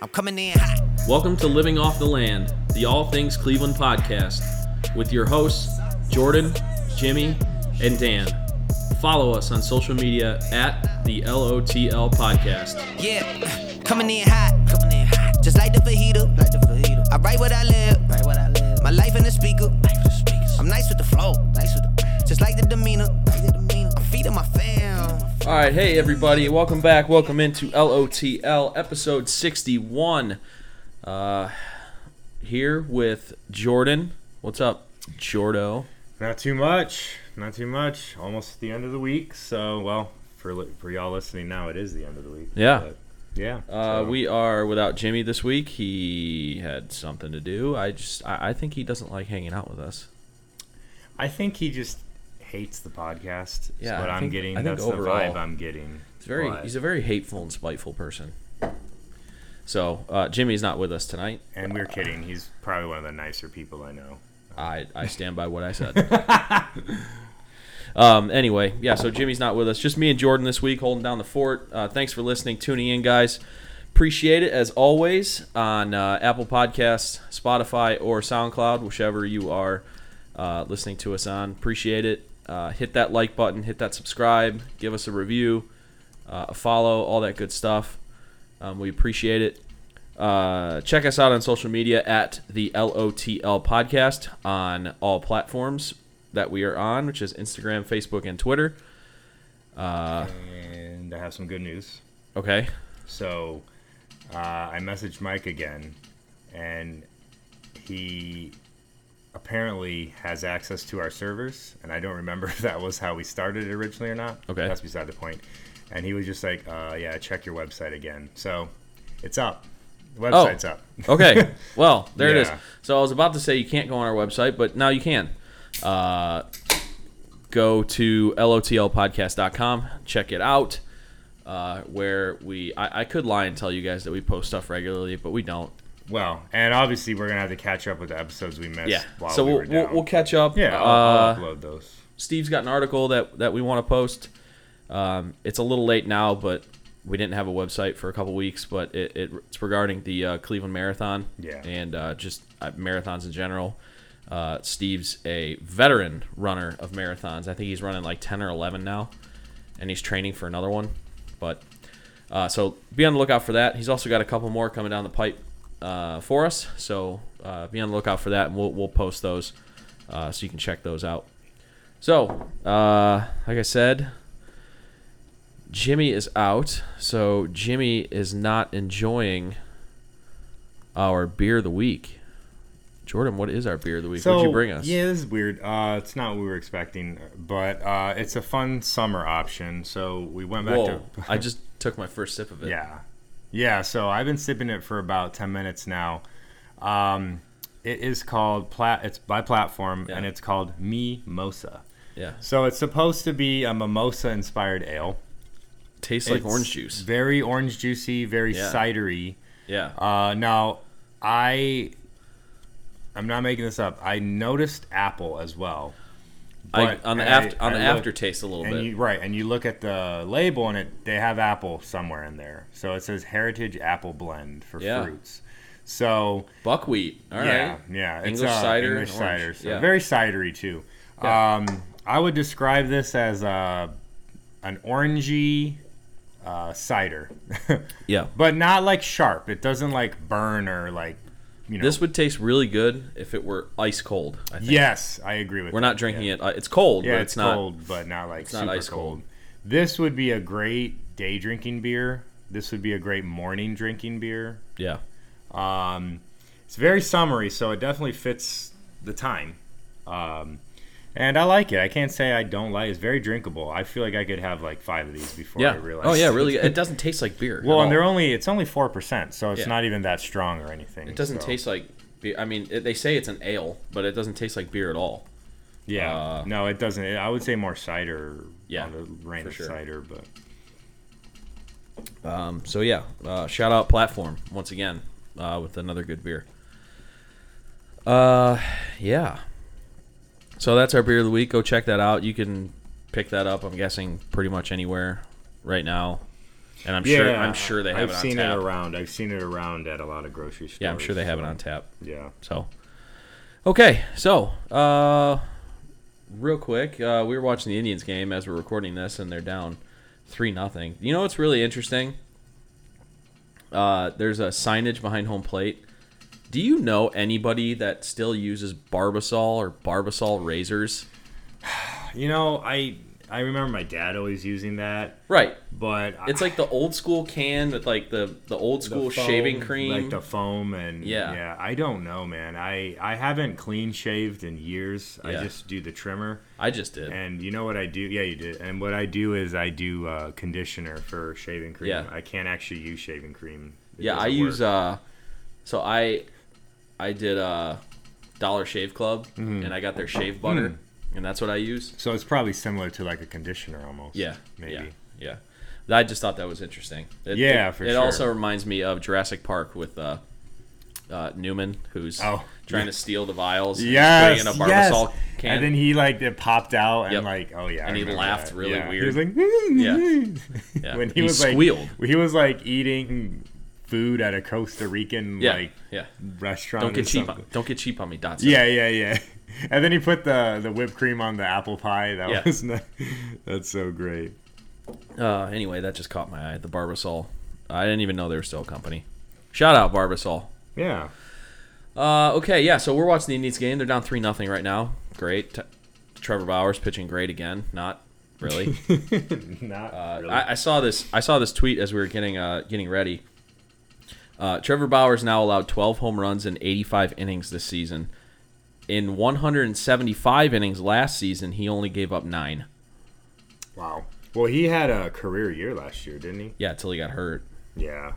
I'm coming in hot. Welcome to Living Off the Land, the All Things Cleveland podcast, with your hosts, Jordan, Jimmy, and Dan. Follow us on social media at the LOTL podcast. Yeah, coming in hot. Coming in hot. Just like the fajita. Like the fajita. I write what I live. Write what I live. My life in the speaker. I'm nice with the flow. Nice with the Just like the demeanor. Like the demeanor. All right, hey everybody, welcome back. Welcome into LOTL episode 61. Uh, here with Jordan. What's up, Jordo? Not too much. Not too much. Almost the end of the week. So, well, for li- for y'all listening now, it is the end of the week. Yeah. But, yeah. Uh, so- we are without Jimmy this week. He had something to do. I just, I, I think he doesn't like hanging out with us. I think he just hates the podcast. Yeah. What I I'm think- getting. I think That's overall- the vibe I'm getting. He's very, But- he's a very hateful and spiteful person. So uh, Jimmy's not with us tonight. and we're kidding. He's probably one of the nicer people I know. I, I stand by what I said. um, anyway, yeah, so Jimmy's not with us. Just me and Jordan this week holding down the fort. Uh, thanks for listening, tuning in, guys. Appreciate it as always on uh, Apple Podcasts, Spotify, or SoundCloud, whichever you are uh, listening to us on. Appreciate it. Uh, hit that like button, hit that subscribe, give us a review, uh, a follow, all that good stuff. Um, we appreciate it. Uh, check us out on social media at the LOTL podcast on all platforms that we are on, which is Instagram, Facebook, and Twitter. Uh, And I have some good news. okay. So, uh, I messaged Mike again, and he apparently has access to our servers. And I don't remember if that was how we started it originally or not. Okay. That's beside the point. And he was just like, uh, "Yeah, check your website again." So, it's up. The website's up. Okay. Well, there it is. So I was about to say you can't go on our website, but now you can. Uh, go to lotlpodcast.com, check it out. Uh, where we, I, I could lie and tell you guys that we post stuff regularly, but we don't. Well, and obviously we're gonna have to catch up with the episodes we missed. Yeah. So we we'll, we'll we'll catch up. Yeah, I'll, Uh, I'll upload those. Steve's got an article that that we want to post. Um, it's a little late now, but we didn't have a website for a couple weeks. But it, it, it's regarding the uh, Cleveland Marathon. Yeah. And uh, just uh, marathons in general. Uh, Steve's a veteran runner of marathons. I think he's running like ten or eleven now, and he's training for another one. But uh, so be on the lookout for that. He's also got a couple more coming down the pipe uh, for us. So uh, be on the lookout for that, and we'll, we'll post those uh, so you can check those out. So, uh, like I said, Jimmy is out. So Jimmy is not enjoying our beer of the week. Jordan, what is our beer of the week? What'd you bring us? Yeah, this is weird. Uh, it's not what we were expecting, but uh, it's a fun summer option. So we went back Whoa! to I just took my first sip of it. yeah, yeah. So I've been sipping it for about ten minutes now. Um, it is called plat. It's by platform, Yeah. and it's called Mimosa. Yeah. So it's supposed to be a mimosa inspired ale. Tastes like orange juice. Very orange juicy, very Yeah. cidery. Yeah. Uh, now, I, I'm not making this up. I noticed apple as well. I, on the and I- on the I look- aftertaste a little and bit. you, right, and you look at the label and it they have apple somewhere in there. So it says Heritage Apple Blend for Yeah. fruits. So Buckwheat. All right. yeah, yeah, it's English uh, cider English cider, so Yeah. very cidery too. Yeah. Um, I would describe this as uh, an orangey uh, cider, Yeah. but not like sharp. It doesn't like burn or like you know. This would taste really good if it were ice cold. I think. yes, I agree with. That. We're that, not drinking yeah. it. Uh, it's cold, Yeah, but it's, it's, not. cold, but not like not super ice cold. cold. This would be a great day drinking beer. This would be a great morning drinking beer. Yeah. Um, it's very summery, so it definitely fits the time. Um, and I like it. I can't say I don't like it. It's very drinkable. I feel like I could have like five of these before yeah. I realize. Oh yeah, really. It doesn't taste like beer. well, and they're only it's only four percent, so it's Yeah. not even that strong or anything. It doesn't so- taste like. beer. I mean, it, they say it's an ale, but it doesn't taste like beer at all. Yeah, uh, no, it doesn't. I would say more cider. Yeah, on the rain for of sure. cider, but Um, so yeah, uh, shout out platform once again uh, with another good beer. Uh, yeah. So that's our beer of the week. Go check that out. You can pick that up. I'm guessing pretty much anywhere right now. and I'm Yeah, sure I'm sure they have I've it on seen tap. it around. I've seen it around at a lot of grocery stores. Yeah, I'm sure they have it on tap. Yeah. So, okay, so uh, real quick, uh, we were watching the Indians game as we're recording this, and they're down three nothing. You know what's really interesting? Uh, there's a signage behind home plate. Do you know anybody that still uses Barbasol or Barbasol razors? You know, I I remember my dad always using that, Right. but It's like the old school can with like the the old the school foam, shaving cream. like the foam, and Yeah. yeah, I don't know, man. I I haven't clean shaved in years. Yeah. I just do the trimmer, I just did. and you know what I do? Yeah, you did. And what I do is I do uh, conditioner for shaving cream. Yeah. I can't actually use shaving cream. It yeah, I doesn't use uh so I I did uh Dollar Shave Club Mm-hmm. and I got their shave butter Mm. and that's what I use. So it's probably similar to like a conditioner almost. Yeah. maybe. Yeah. Yeah. I just thought that was interesting. It, Yeah, it, for It sure. also reminds me of Jurassic Park with uh uh, Newman, who's Oh, trying yeah. to steal the vials. Yes, in a yes. Can. And then he like it popped out and Yep. like oh yeah, And I he laughed that. really Yeah. weird. He was like Yeah. when he, He was squealed. like he was like eating food at a Costa Rican yeah, like yeah. restaurant. Don't get cheap. On, don't get cheap on me, Dodgson. Yeah, yeah, yeah. And then he put the the whipped cream on the apple pie. That Yeah. was ni- that's so great. Uh, anyway, that just caught my eye. The Barbasol. I didn't even know they were still a company. Shout out Barbasol. Yeah. Uh, okay, yeah. So we're watching the Indians game. They're down three nothing right now. Great. T- Trevor Bauer's pitching great again. Not really. Not Uh, really. I, I saw this. I saw this tweet as we were getting uh, getting ready. Uh, Trevor Bauer's now allowed 12 home runs in 85 innings this season. In 175 innings last season, he only gave up nine. wow. Well, he had a career year last year, didn't he? Yeah, until he got hurt. Yeah.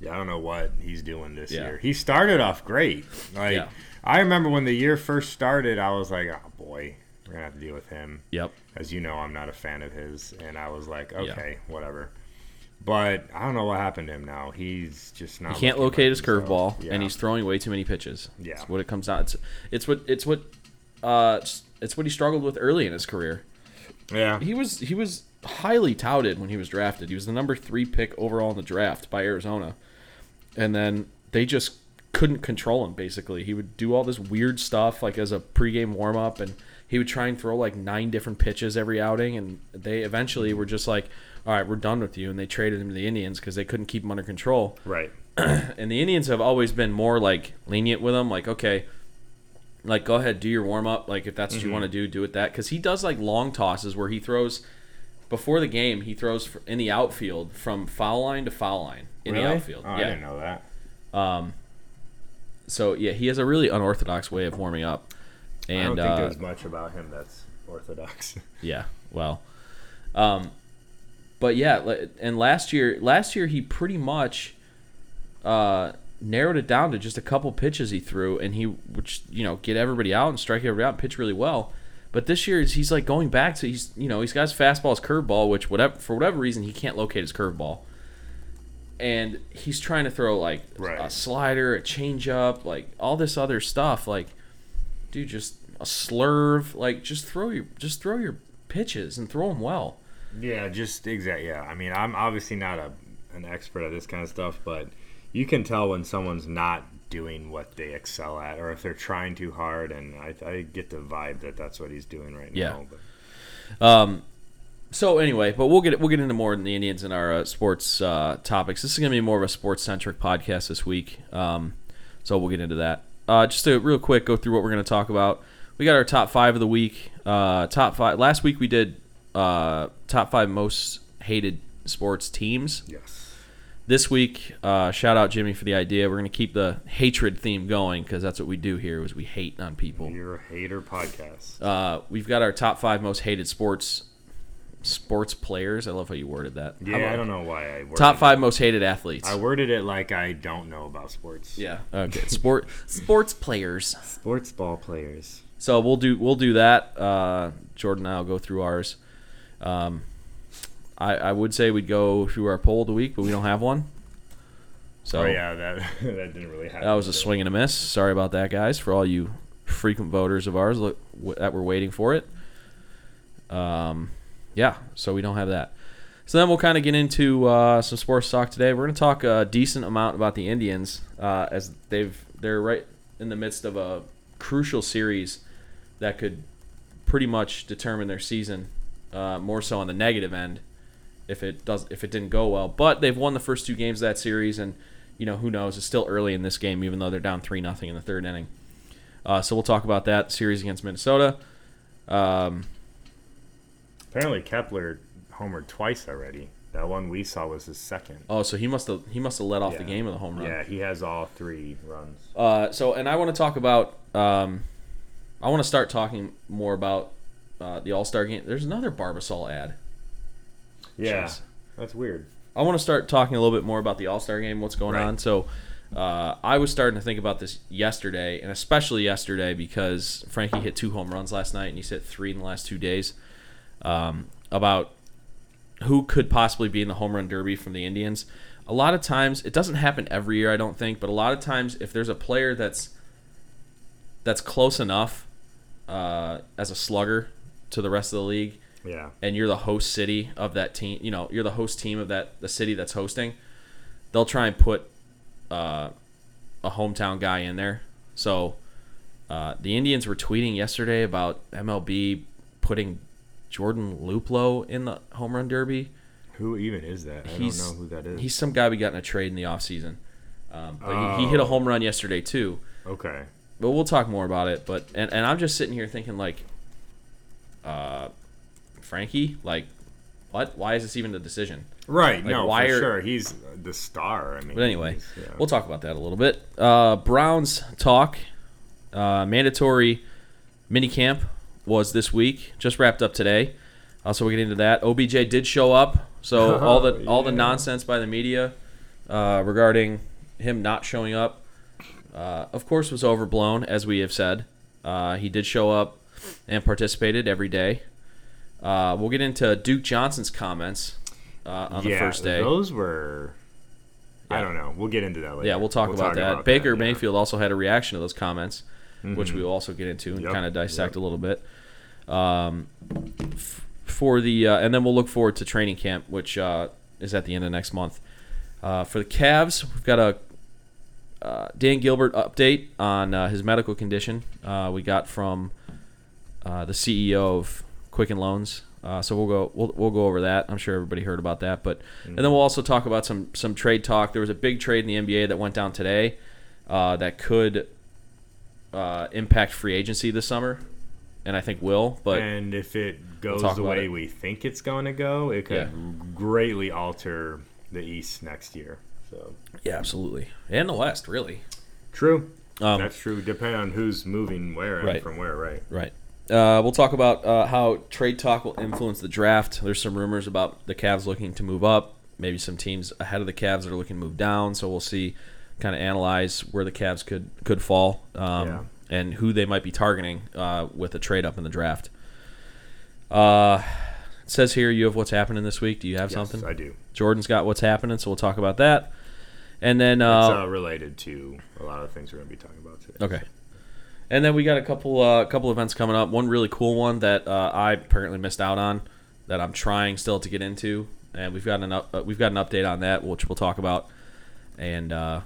Yeah, I don't know what he's doing this Yeah. year. He started off great. Like Yeah. I remember when the year first started, I was like, "Oh boy, we're gonna have to deal with him." Yep. As you know, I'm not a fan of his, and I was like, "Okay, whatever." But I don't know what happened to him now. He's just not. He can't locate his curveball, Yeah. and he's throwing way too many pitches. Yeah. That's what it comes down. It's it's what it's what uh it's- it's what he struggled with early in his career. yeah. He was he was highly touted when he was drafted. He was the number three pick overall in the draft by Arizona, and then they just couldn't control him. Basically, he would do all this weird stuff like as a pregame warm up, and he would try and throw like nine different pitches every outing. And they eventually were just like, "All right, we're done with you," and they traded him to the Indians because they couldn't keep him under control. Right. And the Indians have always been more like lenient with him, like okay. Like go ahead, do your warm up. Like if that's what you want to do, do it that. Because he does like long tosses where he throws before the game. He throws in the outfield from foul line to foul line in really? the outfield. Oh, I didn't know that. Um, So yeah, he has a really unorthodox way of warming up. I don't think uh, there's much about him that's orthodox. yeah, well, um, but yeah, and last year, last year he pretty much uh, narrowed it down to just a couple pitches he threw, and he which you know get everybody out and strike everybody out, and pitch really well. But this year he's like going back to he's you know he's got his fastball, his curveball, which whatever for whatever reason he can't locate his curveball, and he's trying to throw like Right. a slider, a changeup, like all this other stuff. Like, dude, just a slurve, like just throw your just throw your pitches and throw them well. Yeah, just exact. Yeah, I mean, I'm obviously not a an expert at this kind of stuff, but you can tell when someone's not doing what they excel at, or if they're trying too hard. And I, I get the vibe that that's what he's doing right Yeah. now. But Um, so anyway, but we'll get we'll get into more in the Indians and our uh, sports uh, topics. This is going to be more of a sports centric podcast this week. Um, so we'll get into that. Uh, just to real quick go through what we're going to talk about. We got our top five of the week. Uh, top five. Last week we did uh, top five most hated sports teams. yes, This week, uh, shout out Jimmy for the idea. We're going to keep the hatred theme going because that's what we do here. Is we hate on people. you're a hater podcast. Uh, we've got our top five most hated sports sports players. I love how you worded that. Yeah, about I don't know why I worded Top it- five most hated athletes. I worded it like I don't know about sports. yeah. Okay. Sport sports players. sports ball players. So we'll do we'll do that. Uh, Jordan and I'll go through ours. Um, I I would say we'd go through our poll of the week, but we don't have one. So Oh yeah, that that didn't really happen. that was a swing and a miss. Sorry about that, guys. For all you frequent voters of ours look, that were waiting for it. Um, yeah. So we don't have that. So then we'll kind of get into uh, some sports talk today. We're going to talk a decent amount about the Indians uh, as they've they're right in the midst of a crucial series that could pretty much determine their season. Uh, more so on the negative end if it does if it didn't go well. But they've won the first two games of that series, and you know who knows? It's still early in this game, even though they're down three nothing in the third inning. Uh, so we'll talk about that series against Minnesota. Um, Apparently Kepler homered twice already. That one we saw was his second. oh, so he must have he must have led off the game with a home run. Yeah, he has all three runs. Uh, so, and I want to talk about. Um, I want to start talking more about uh, the All Star game. There's another Barbasol ad. Yeah, Jeez. that's weird. I want to start talking a little bit more about the All Star game, what's going Right. on. So, uh, I was starting to think about this yesterday, and especially yesterday because Frankie hit two home runs last night, and he's hit three in the last two days. Um, about who could possibly be in the home run derby from the Indians. A lot of times, it doesn't happen every year, I don't think, but a lot of times, if there's a player that's that's close enough uh, as a slugger to the rest of the league, Yeah, and you're the host city of that team, you know, you're the host team of that the city that's hosting, they'll try and put uh, a hometown guy in there. So uh, the Indians were tweeting yesterday about MLB putting Jordan Luplow in the home run derby. who even is that? I He's don't know who that is. He's some guy we got in a trade in the offseason. Um, but he, he hit a Oh. home run yesterday too. okay. But we'll talk more about it. But and, and I'm just sitting here thinking like, uh, Frankie, like, what? Why is this even a decision? Right. Like, no, why for are- sure. He's the star. I mean. But anyway, yeah. we'll talk about that a little bit. Uh, Browns talk. Uh, mandatory mini camp was this week. Just wrapped up today. Uh, so we get into that. OBJ did show up. So all the all the nonsense by the media uh, regarding him not showing up, uh, of course, was overblown, as we have said. Uh, he did show up and participated every day. Uh, we'll get into Duke Johnson's comments uh, on the first day. Those were. I don't know. We'll get into that later. Yeah, we'll talk about that. Baker yeah. Mm-hmm. Mayfield also had a reaction to those comments, which we will also get into and Yep, kind of dissect yep. a little bit. Um, f- for the uh, and then we'll look forward to training camp, which uh, is at the end of next month. Uh, for the Cavs, we've got a uh, Dan Gilbert update on uh, his medical condition. Uh, we got from uh, the CEO of Quicken Loans. Uh, so we'll go we'll, we'll go over that. I'm sure everybody heard about that, but and then we'll also talk about some some trade talk. There was a big trade in the NBA that went down today uh, that could uh, impact free agency this summer, and I think will. But and if it goes talk the way we think it's going to go, it could Yeah. greatly alter the East next year. So yeah, absolutely, and the West really. true. Um, That's true. Depending on who's moving where and Right. from where, right? Right. Uh, we'll talk about uh, how trade talk will influence the draft. There's some rumors about the Cavs looking to move up. Maybe some teams ahead of the Cavs that are looking to move down. So we'll see, kind of analyze where the Cavs could could fall um, Yeah. And who they might be targeting uh, with a trade up in the draft. Uh, it says here you have what's happening this week. Do you have Yes, something? I do. Jordan's got what's happening, so we'll talk about that. And then It's uh, uh, related to a lot of things we're going to be talking about today. Okay. And then we got a couple uh, couple events coming up. One really cool one that uh, I apparently missed out on that I'm trying still to get into, and we've got an up, uh, we've got an update on that which we'll talk about. And uh,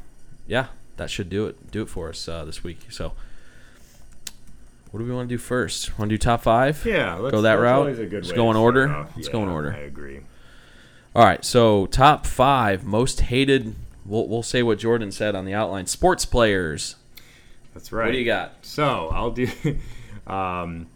yeah, that should do it do it for us uh, this week. So, what do we want to do first? Want to do top five? Yeah, let's, Go that route? a good Let's go in order. off. Let's go in order. I agree. All right. So top five most hated. We'll, we'll say what Jordan said on the outline. Sports players. That's right. What do you got? So I'll do. Um,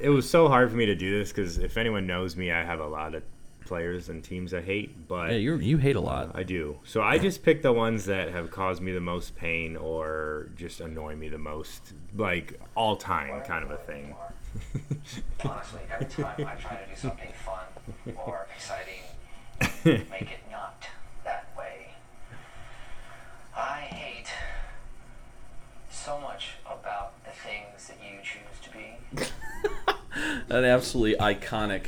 it was so hard for me to do this because if anyone knows me, I have a lot of players and teams I hate, but Yeah, you you hate a lot. I do. So I just pick the ones that have caused me the most pain or just annoy me the most, like all time kind of a thing. Honestly, every time I try to do something fun or exciting, make it not that way. I hate so much about the things that you choose to be. An absolutely iconic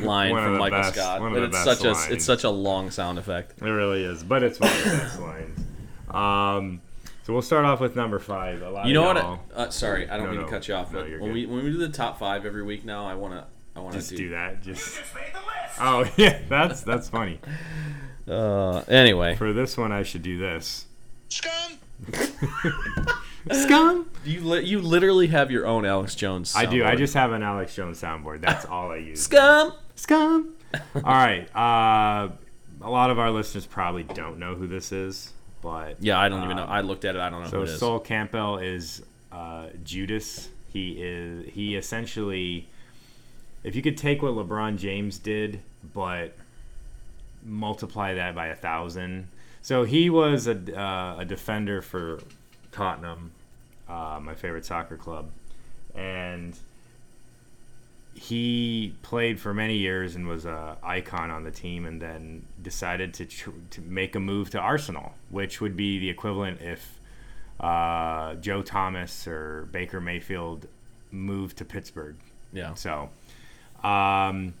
line One of from the Michael best- Scott, one of but the it's best such a it's such a long sound effect. It really is, but it's one of the best lines. Um, so we'll start off with number five. A lot You know of what? y'all- Uh, sorry, I don't No, mean no. to cut you off, No, but you're when good. we when we do the top five every week now, I wanna I wanna just do, do that. Just Just made the list. Oh yeah, that's that's funny. Uh, anyway, For this one, I should do this. Scum! Scum. you li- you literally have your own Alex Jones. I do. I just have an Alex Jones soundboard. That's all I use. scum. Scum. All right. Uh, a lot of our listeners probably don't know who this is, but Yeah, I don't even know. I looked at it. I don't know So who it is. Sol Campbell is uh, Judas. He is he essentially, if you could take what LeBron James did, but multiply that by a thousand. So he was a, uh, a defender for Tottenham, uh, my favorite soccer club, and he played for many years and was a icon on the team, and then decided to tr- to make a move to Arsenal, which would be the equivalent if uh, Joe Thomas or Baker Mayfield moved to Pittsburgh. yeah. So, um,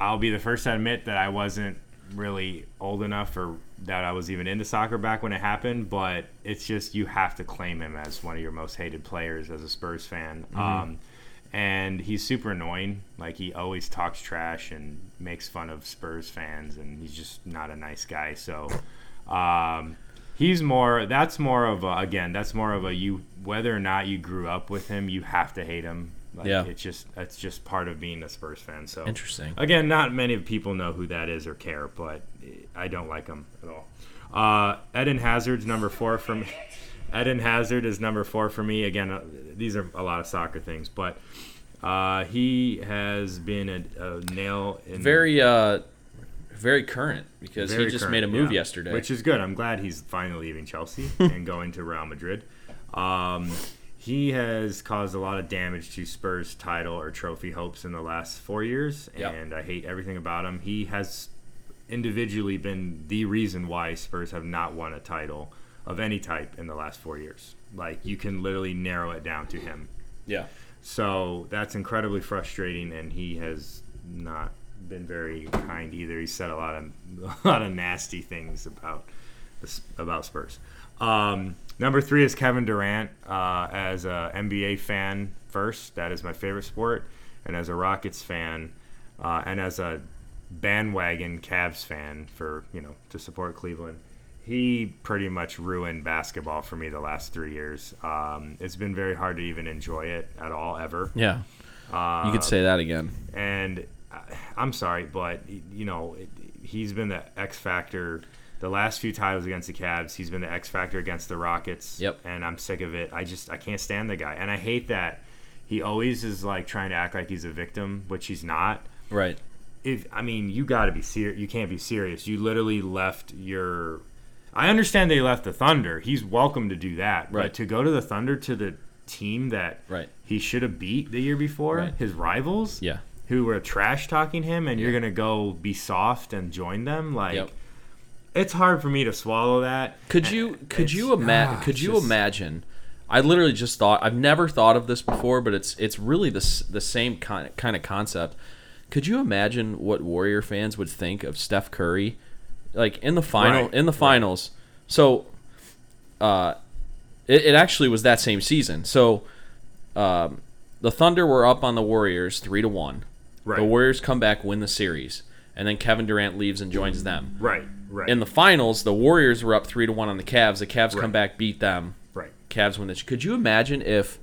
I'll be the first to admit that I wasn't really old enough or that I was even into soccer back when it happened, but it's just you have to claim him as one of your most hated players as a Spurs fan. Um, and he's super annoying. Like he always talks trash and makes fun of Spurs fans, and he's just not a nice guy. So, um, he's more. That's more of a, again. That's more of a you. Whether or not you grew up with him, you have to hate him. Like, Yeah. It's just it's just part of being a Spurs fan. So Interesting. Again, not many people know who that is or care, but I don't like him at all. Uh, Eden Hazard's number four for me. Eden Hazard is number four for me. Again, uh, these are a lot of soccer things, but uh, he has been a, a nail in Very uh, very current because very he just current, made a move yeah. yesterday. which is good. I'm glad he's finally leaving Chelsea and going to Real Madrid. Um, he has caused a lot of damage to Spurs' title or trophy hopes in the last four years, Yep. and I hate everything about him. He has individually been the reason why Spurs have not won a title of any type in the last four years. Like you can literally narrow it down to him. yeah. So that's incredibly frustrating, and he has not been very kind either. He said a lot of a lot of nasty things about about Spurs. Um, number three is Kevin Durant. Uh, as a NBA fan, first, that is my favorite sport, and as a Rockets fan, uh, and as a bandwagon Cavs fan for you know to support Cleveland. He pretty much ruined basketball for me the last three years. Um, it's been very hard to even enjoy it at all ever. Yeah. Uh, You could say that again. and I- I'm sorry, but you know it- he's been the X factor. The last few titles against the Cavs, he's been the X factor against the Rockets. Yep. And I'm sick of it. I just I can't stand the guy, and I hate that he always is like trying to act like he's a victim, which he's not. Right. If I mean, you got to be serious. You can't be serious. You literally left your. I understand they left the Thunder. He's welcome to do that. Right. But to go to the Thunder to the team that Right. he should have beat the year before, Right. his rivals Yeah. who were trash talking him and you're gonna go be soft and join them like Yep. It's hard for me to swallow that Could you could It's- you imagine ah, could you just- imagine I literally just thought I've never thought of this before but it's it's really the the same kind kind of concept. Could you imagine what Warrior fans would think of Steph Curry like in the final Right, in the right. finals? So uh it, it actually was that same season. So um the Thunder were up on the Warriors 3 to 1. right The Warriors come back win the series and then Kevin Durant leaves and joins them right right in the finals, the Warriors were up three to one on the Cavs. The Cavs come back, beat them. right Cavs win this. Could you imagine if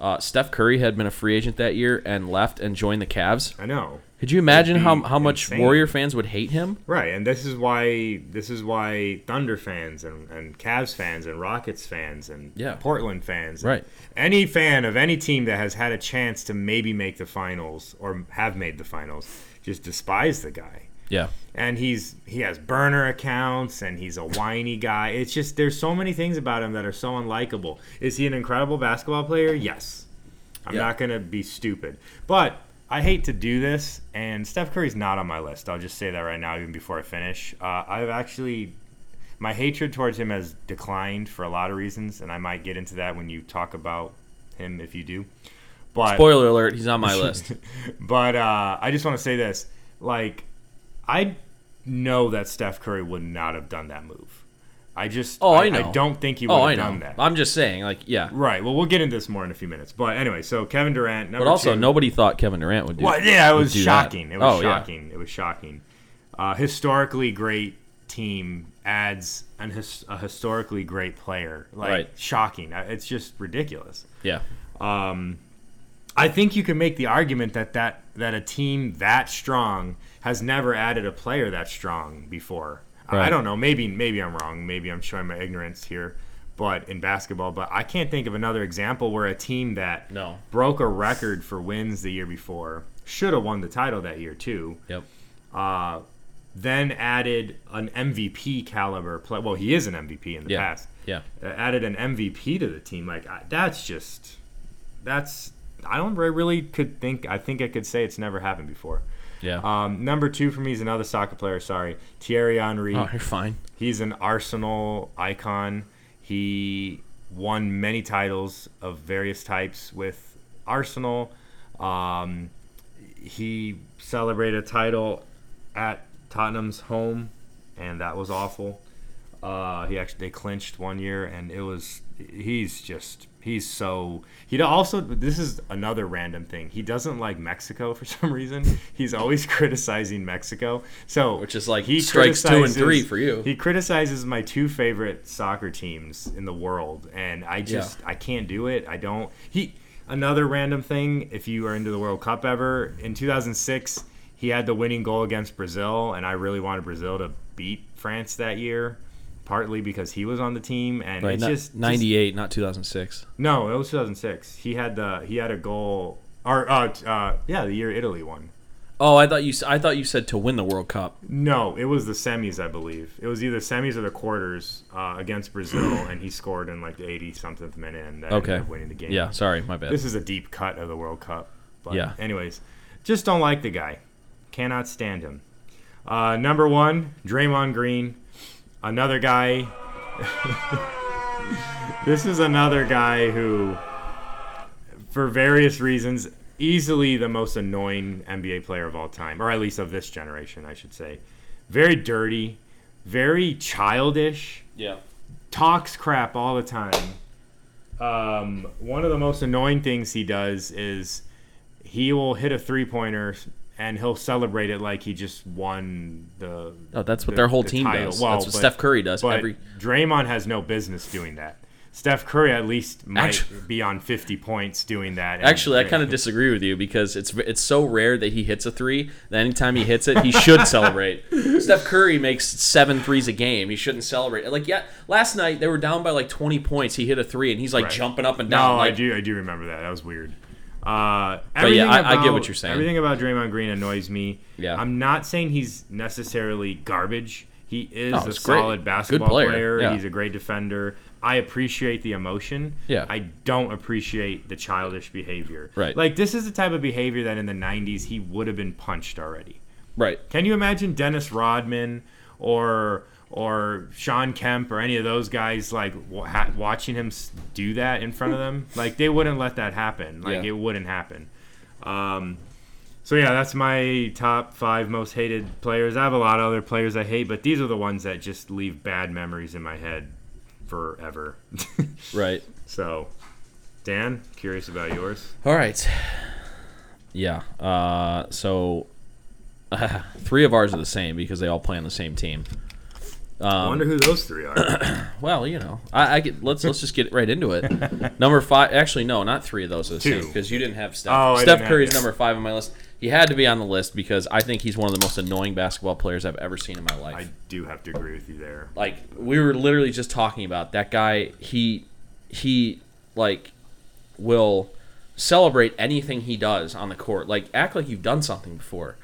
uh, Steph Curry had been a free agent that year and left and joined the Cavs? i know Could you imagine how how much insane. Warrior fans would hate him? right and this is why this is why thunder fans and, and Cavs fans and rockets fans and Yeah. portland fans Right. any fan of any team that has had a chance to maybe make the finals or have made the finals just despise the guy Yeah. and he's he has burner accounts and he's a whiny guy. It's just there's so many things about him that are so unlikable. Is he an incredible basketball player? Yes. I'm Yeah. not gonna be stupid, but I hate to do this, and Steph Curry's not on my list. I'll just say that right now, even before I finish. Uh, I've actually my hatred towards him has declined for a lot of reasons, and I might get into that when you talk about him if you do. But Spoiler alert: He's on my list. but uh, I just want to say this: like, I know that Steph Curry would not have done that move. I just Oh, I I, know. don't think he would Oh, have I know. done that. I'm just saying, like, yeah. right. Well, we'll get into this more in a few minutes. But anyway, so Kevin Durant. But also, two, nobody thought Kevin Durant would do. Well, yeah, it was shocking. It was Oh, yeah. shocking. It was shocking. Uh, historically great team adds an his, a historically great player. Like Right. shocking. Uh, It's just ridiculous. Yeah. Um, I think you can make the argument that that that a team that strong has never added a player that strong before. I- I don't know. Maybe maybe I'm wrong. Maybe I'm showing my ignorance here. But in basketball, but I can't think of another example where a team that No. broke a record for wins the year before should have won the title that year too. Yep. Uh, then added an MVP caliber play. Well, he is an MVP in the Yeah. past. Yeah. Uh, added an MVP to the team. Like I, that's just that's I don't re- really could think. I think I could say it's never happened before. Yeah. Um, number two for me is another soccer player. Sorry, Thierry Henry. oh, you're fine. He's an Arsenal icon. He won many titles of various types with Arsenal. Um, he celebrated a title at Tottenham's home, and that was awful. Uh, he actually they clinched one year, and it was he's just he's so he also this is another random thing. He doesn't like Mexico for some reason. He's always criticizing Mexico. So Which is like he strikes two and three for you. He criticizes my two favorite soccer teams in the world, and I just I can't do it. I don't. He another random thing. If you are into the World Cup ever in 2006, he had the winning goal against Brazil, and I really wanted Brazil to beat France that year, partly because he was on the team, and Right. it's not- just just- 98, not 2006. no, it was 2006. He had the he had a goal, or uh, uh yeah, the year Italy won. Oh, I thought you. I thought you said to win the World Cup. No, it was the semis, I believe. It was either semis or the quarters uh, against Brazil, and he scored in like the 80 something minute and that Okay. ended up winning the game. Yeah. Sorry, my bad. This is a deep cut of the World Cup. But Yeah. anyways, just don't like the guy. Cannot stand him. Uh, number one, Draymond Green. Another guy. this is another guy who, for various reasons, easily the most annoying NBA player of all time, or at least of this generation, I should say. Very dirty, very childish yeah. talks crap all the time. Um, one of the most annoying things he does is he will hit a three pointer and he'll celebrate it like he just won the. Oh, that's what the- their whole the team title. does. Well, that's what but- Steph Curry does. But Every Draymond has no business doing that. Steph Curry at least might Actu- be on 50 points doing that. Actually, I kind of disagree with you because it's it's so rare that he hits a three that anytime he hits it, he should celebrate. Steph Curry makes seven threes a game. He shouldn't celebrate. Like yeah, last night they were down by like twenty points. He hit a three and he's like Right. jumping up and down. No, down. I do. I do remember that. That was weird. Uh, yeah, everything I- I get what you're saying. Everything about Draymond Green annoys me. Yeah. I'm not saying he's necessarily garbage. He is No, a he's great. solid Good basketball player, player. yeah. He's a great defender. I appreciate the emotion. Yeah. I don't appreciate the childish behavior. Right. Like this is the type of behavior that in the 90s he would have been punched already. Right. Can you imagine Dennis Rodman or or Shawn Kemp or any of those guys like ha- watching him do that in front of them? Like they wouldn't let that happen. Like Yeah. it wouldn't happen. Um, so yeah, that's my top five most hated players. I have a lot of other players I hate, but these are the ones that just leave bad memories in my head forever. Right. so, Dan, curious about yours. All right. Yeah. Uh, so three of ours are the same because they all play on the same team. I wonder who those three are. Well, you know, I, I get let's let's just get right into it. Number five, actually, no, not three of those are the Two. same because you didn't have Steph. Oh, Steph Curry's number five on my list. He had to be on the list because I think he's one of the most annoying basketball players I've ever seen in my life. I do have to agree with you there. like we were literally just talking about that guy. He he like will celebrate anything he does on the court. Like act like you've done something before.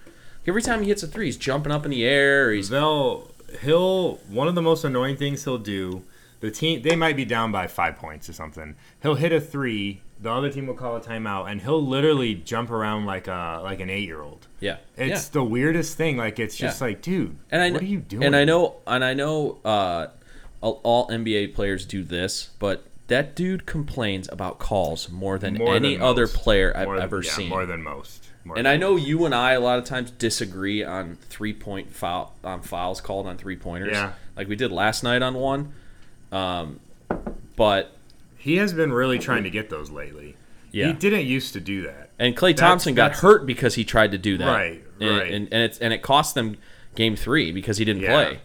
Every time he hits a three, he's jumping up in the air. He's They'll he'll one of the most annoying things he'll do. The team they might be down by five points or something. He'll hit a three. The other team will call a timeout, and he'll literally jump around like a like an eight year old. yeah. It's yeah. the weirdest thing. Like it's just Yeah. like, dude, and I what are you doing? And I know, and I know, uh, all, NBA players do this, but that dude complains about calls more than More any than other player I've More ever yeah, seen. More than most. Mark And I know you and I a lot of times disagree on three point foul on fouls called on three pointers. Yeah. Like we did last night on one. Um, but he has been really trying to get those lately. Yeah. He didn't used to do that. and Klay That's- Thompson got hurt because he tried to do that. Right, And, right. And and it's and it cost them game three because he didn't Yeah. play.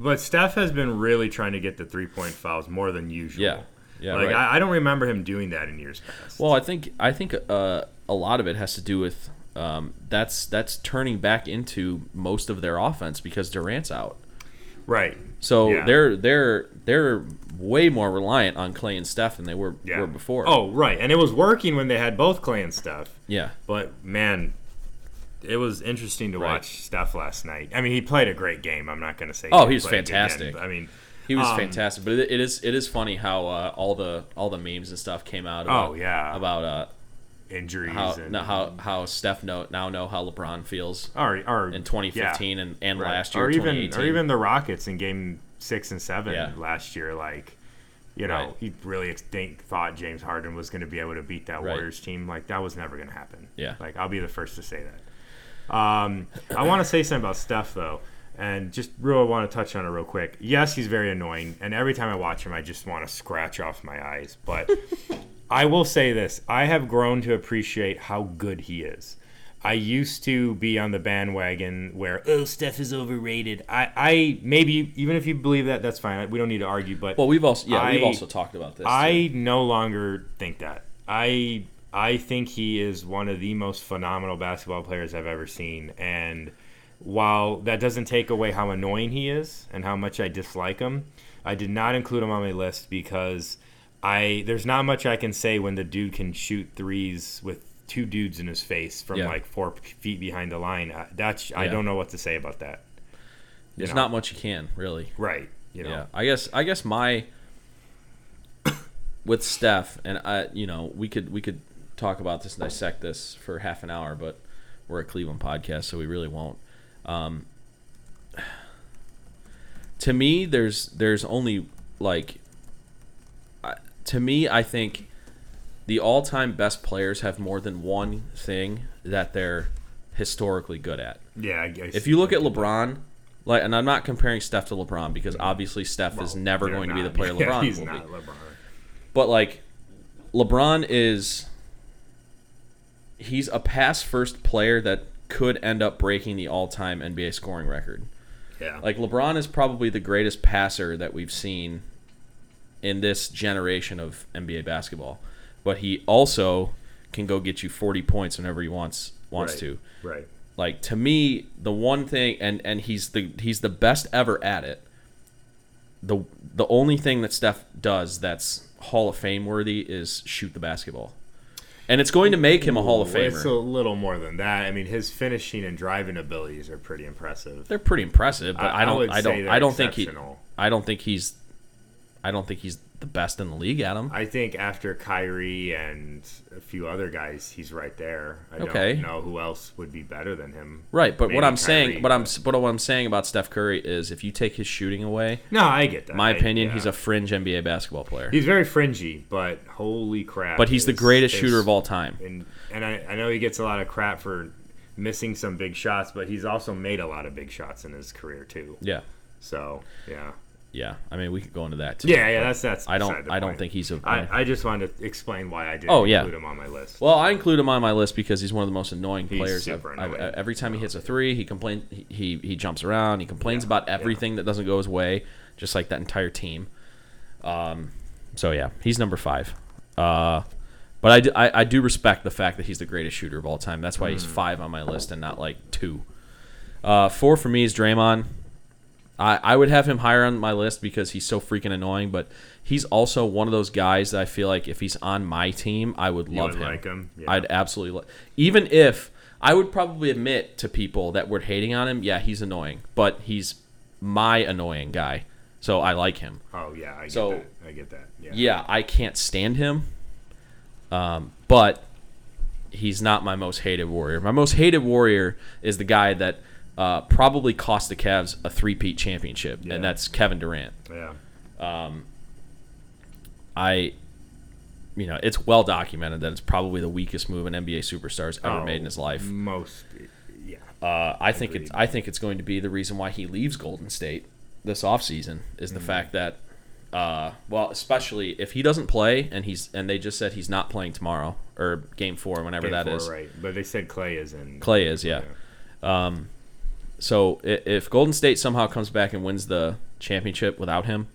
But Steph has been really trying to get the three point fouls more than usual. Yeah. Yeah. like right. I, I don't remember him doing that in years past. Well, I think I think uh, a lot of it has to do with um, that's that's turning back into most of their offense because Durant's out. right. So Yeah. they're they're they're way more reliant on Klay and Steph than they were Yeah. were before. Oh, right. And it was working when they had both Klay and Steph. yeah, But man, it was interesting to Right. watch Steph last night. I mean, he played a great game. I'm not going to say. Oh, he was played a good game, fantastic. but I mean, he was Um, fantastic. But it, it is it is funny how uh, all the all the memes and stuff came out. About, Oh, yeah. about uh, injuries how and how how Steph know, now know how LeBron feels or, or in 2015 and, and right. last year or even or even the Rockets in Game Six and Seven Yeah. last year, like. You know, Right. he really think, thought James Harden was going to be able to beat that Right. Warriors team. Like that was never going to happen. Yeah. Like I'll be the first to say that. Um, I want to say something about Steph though, and just real want to touch on it real quick. Yes, he's very annoying, and every time I watch him, I just want to scratch off my eyes. But I will say this: I have grown to appreciate how good he is. I used to be on the bandwagon where oh Steph is overrated. I, I maybe even if you believe that, that's fine. We don't need to argue. But well, we've also yeah we've also talked about this. I too. no longer think that. I I think he is one of the most phenomenal basketball players I've ever seen. And while that doesn't take away how annoying he is and how much I dislike him, I did not include him on my list because I there's not much I can say when the dude can shoot threes with two dudes in his face from Yeah. like four feet behind the line. I- That's I don't know what to say about that. You There's know. not much you can really. Right. You know. Yeah, I guess I guess my with Steph and I, you know, we could we could talk about this and dissect this for half an hour, but we're a Cleveland podcast, so we really won't. Um, to me, there's there's only like, I- to me, I think the all-time best players have more than one thing that they're historically good at. Yeah. I guess If you look at LeBron, like, and I'm not comparing Steph to LeBron because obviously Steph is never going to be the not. player Yeah, LeBron he's will not be. LeBron. But like, LeBron is he's a pass first player that could end up breaking the all time NBA scoring record. Yeah. Like LeBron is probably the greatest passer that we've seen in this generation of NBA basketball. But he also can go get you 40 points whenever he wants wants Right. to. Right. like to me the one thing and and he's the he's the best ever at it the the only thing that Steph does that's Hall of Fame worthy is shoot the basketball and it's going to make him a Hall of Ooh, It's a little more than that. I mean, his finishing and driving abilities are pretty impressive. they're pretty impressive but I- I, I don't would I, don't I don't think he. I don't think he's I don't think he's the best in the league at him I think after Kyrie and a few other guys, he's right there. I Okay. don't know who else would be better than him. right but what I'm saying Kyrie, but I'm but what I'm saying about Steph Curry is if you take his shooting away No, I get that. my I- opinion yeah. he's a fringe NBA basketball player he's very fringy, but holy crap! but he's the greatest his- shooter of all time And and I, I know he gets a lot of crap for missing some big shots, but he's also made a lot of big shots in his career too. yeah So yeah, Yeah, I mean we could go into that too. yeah, yeah. That's that's. I don't. I don't think he's a. I, I just wanted to explain why I didn't Oh, yeah. include him on my list. well, I include him on my list because he's one of the most annoying He's players. I've, super I've- every time he hits a three, he complains. He, he jumps around. He complains about everything that doesn't go his way, just like that entire team. Um, so yeah, he's number five. Uh, but I, do- I, I do respect the fact that he's the greatest shooter of all time. That's why he's Mm. five on my list and not like two. Uh, four for me is Draymond. I, I would have him higher on my list because he's so freaking annoying, but he's also one of those guys that I feel like if he's on my team, I would love him. I would him. like him? Yeah. I'd absolutely lo- even if I would probably admit to people that were hating on him, yeah, he's annoying, but he's my annoying guy, so I like him. oh yeah, I get So- that. I get that. Yeah. Yeah, I can't stand him, um, but he's not my most hated warrior. My most hated warrior is the guy that uh, probably cost the Cavs a three-peat championship, Yeah. and that's Kevin Durant. Yeah. I, you know, it's well documented that it's probably the weakest move an NBA superstar's ever Oh, made in his life. Most, yeah. Uh, I think it's I think it's going to be the reason why he leaves Golden State this offseason is Mm. the fact that uh, well, especially if he doesn't play and he's and they just said he's not playing tomorrow or game 4 whenever Game that four, is. right? But they said Klay is in. Klay is, yeah. Um, so if Golden State somehow comes back and wins the championship without him,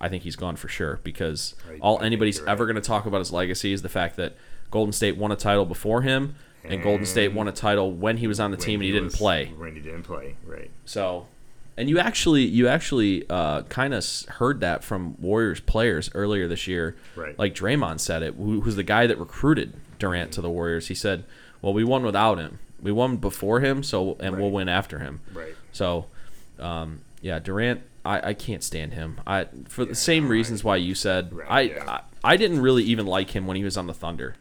I think he's gone for sure because I- all I anybody's ever right. going to talk about his legacy is the fact that Golden State won a title before him and Golden State won a title when he was on the team and he, didn't was- play. When he didn't play, right? So, and you actually you actually uh, kind of heard that from Warriors players earlier this year. Right. Like Draymond said it, who, who's the guy that recruited Durant to the Warriors. He said, "Well, we won without him. We won before him, so and we'll win after him." Right. So, um, yeah, Durant, I, I can't stand him. I for the same reasons why you said. Right, I, yeah. I I didn't really even like him when he was on the Thunder.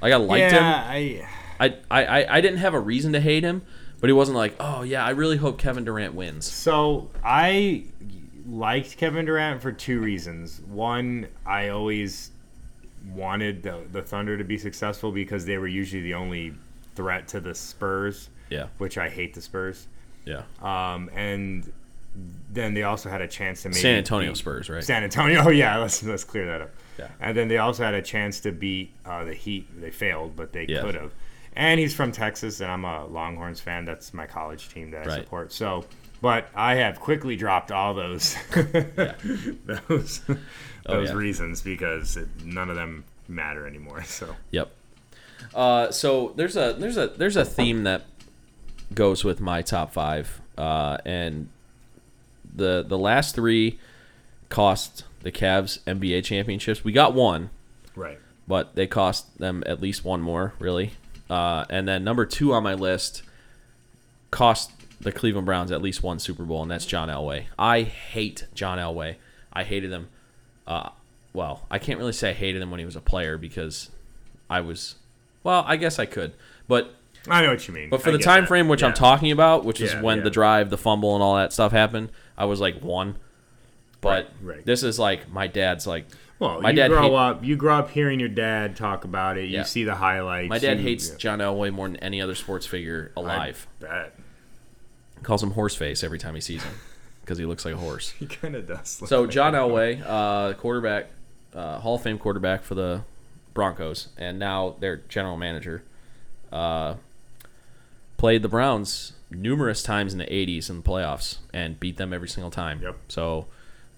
Like I liked yeah, him. I. I, I I- I didn't have a reason to hate him, but he wasn't like, oh yeah, I really hope Kevin Durant wins. So I liked Kevin Durant for two reasons. One, I always wanted the, the Thunder to be successful because they were usually the only threat to the Spurs, Yeah, which I hate the Spurs. yeah. Um, and then they also had a chance to maybe San Antonio Spurs, right? San Antonio, yeah. Let's let's clear that up. Yeah. And then they also had a chance to beat uh, the Heat. They failed, but they Yes. could have. And he's from Texas, and I'm a Longhorns fan. That's my college team that I Right. support. So, but I have quickly dropped all those those those Oh, yeah. reasons because it, none of them matter anymore. So Yep. Uh, so there's a there's a there's a theme that goes with my top five, uh, and the the last three cost the Cavs NBA championships. We got one, right, but they cost them at least one more, really. Uh, and then number two on my list cost the Cleveland Browns at least one Super Bowl, and that's John Elway. I hate John Elway. I hated him. Uh, well, I can't really say I hated him when he was a player because I was. Well, I guess I could, but I know what you mean. but for I the time that. frame which I'm talking about, which is Yeah, when yeah. the drive, the fumble, and all that stuff happened, I was like one. But Right, right. this is like my dad's like Well, my you dad grow hate- up. You grow up hearing your dad talk about it. Yeah. You see the highlights. my dad you- hates yeah. John Elway more than any other sports figure I alive. bet. calls him horseface every time he sees him because he looks like a horse. He kind of does. So like John. Elway, uh, quarterback, uh, Hall of Fame quarterback for the Broncos, and now their general manager, uh, played the Browns numerous times in the '80s in the playoffs and beat them every single time. Yep. So,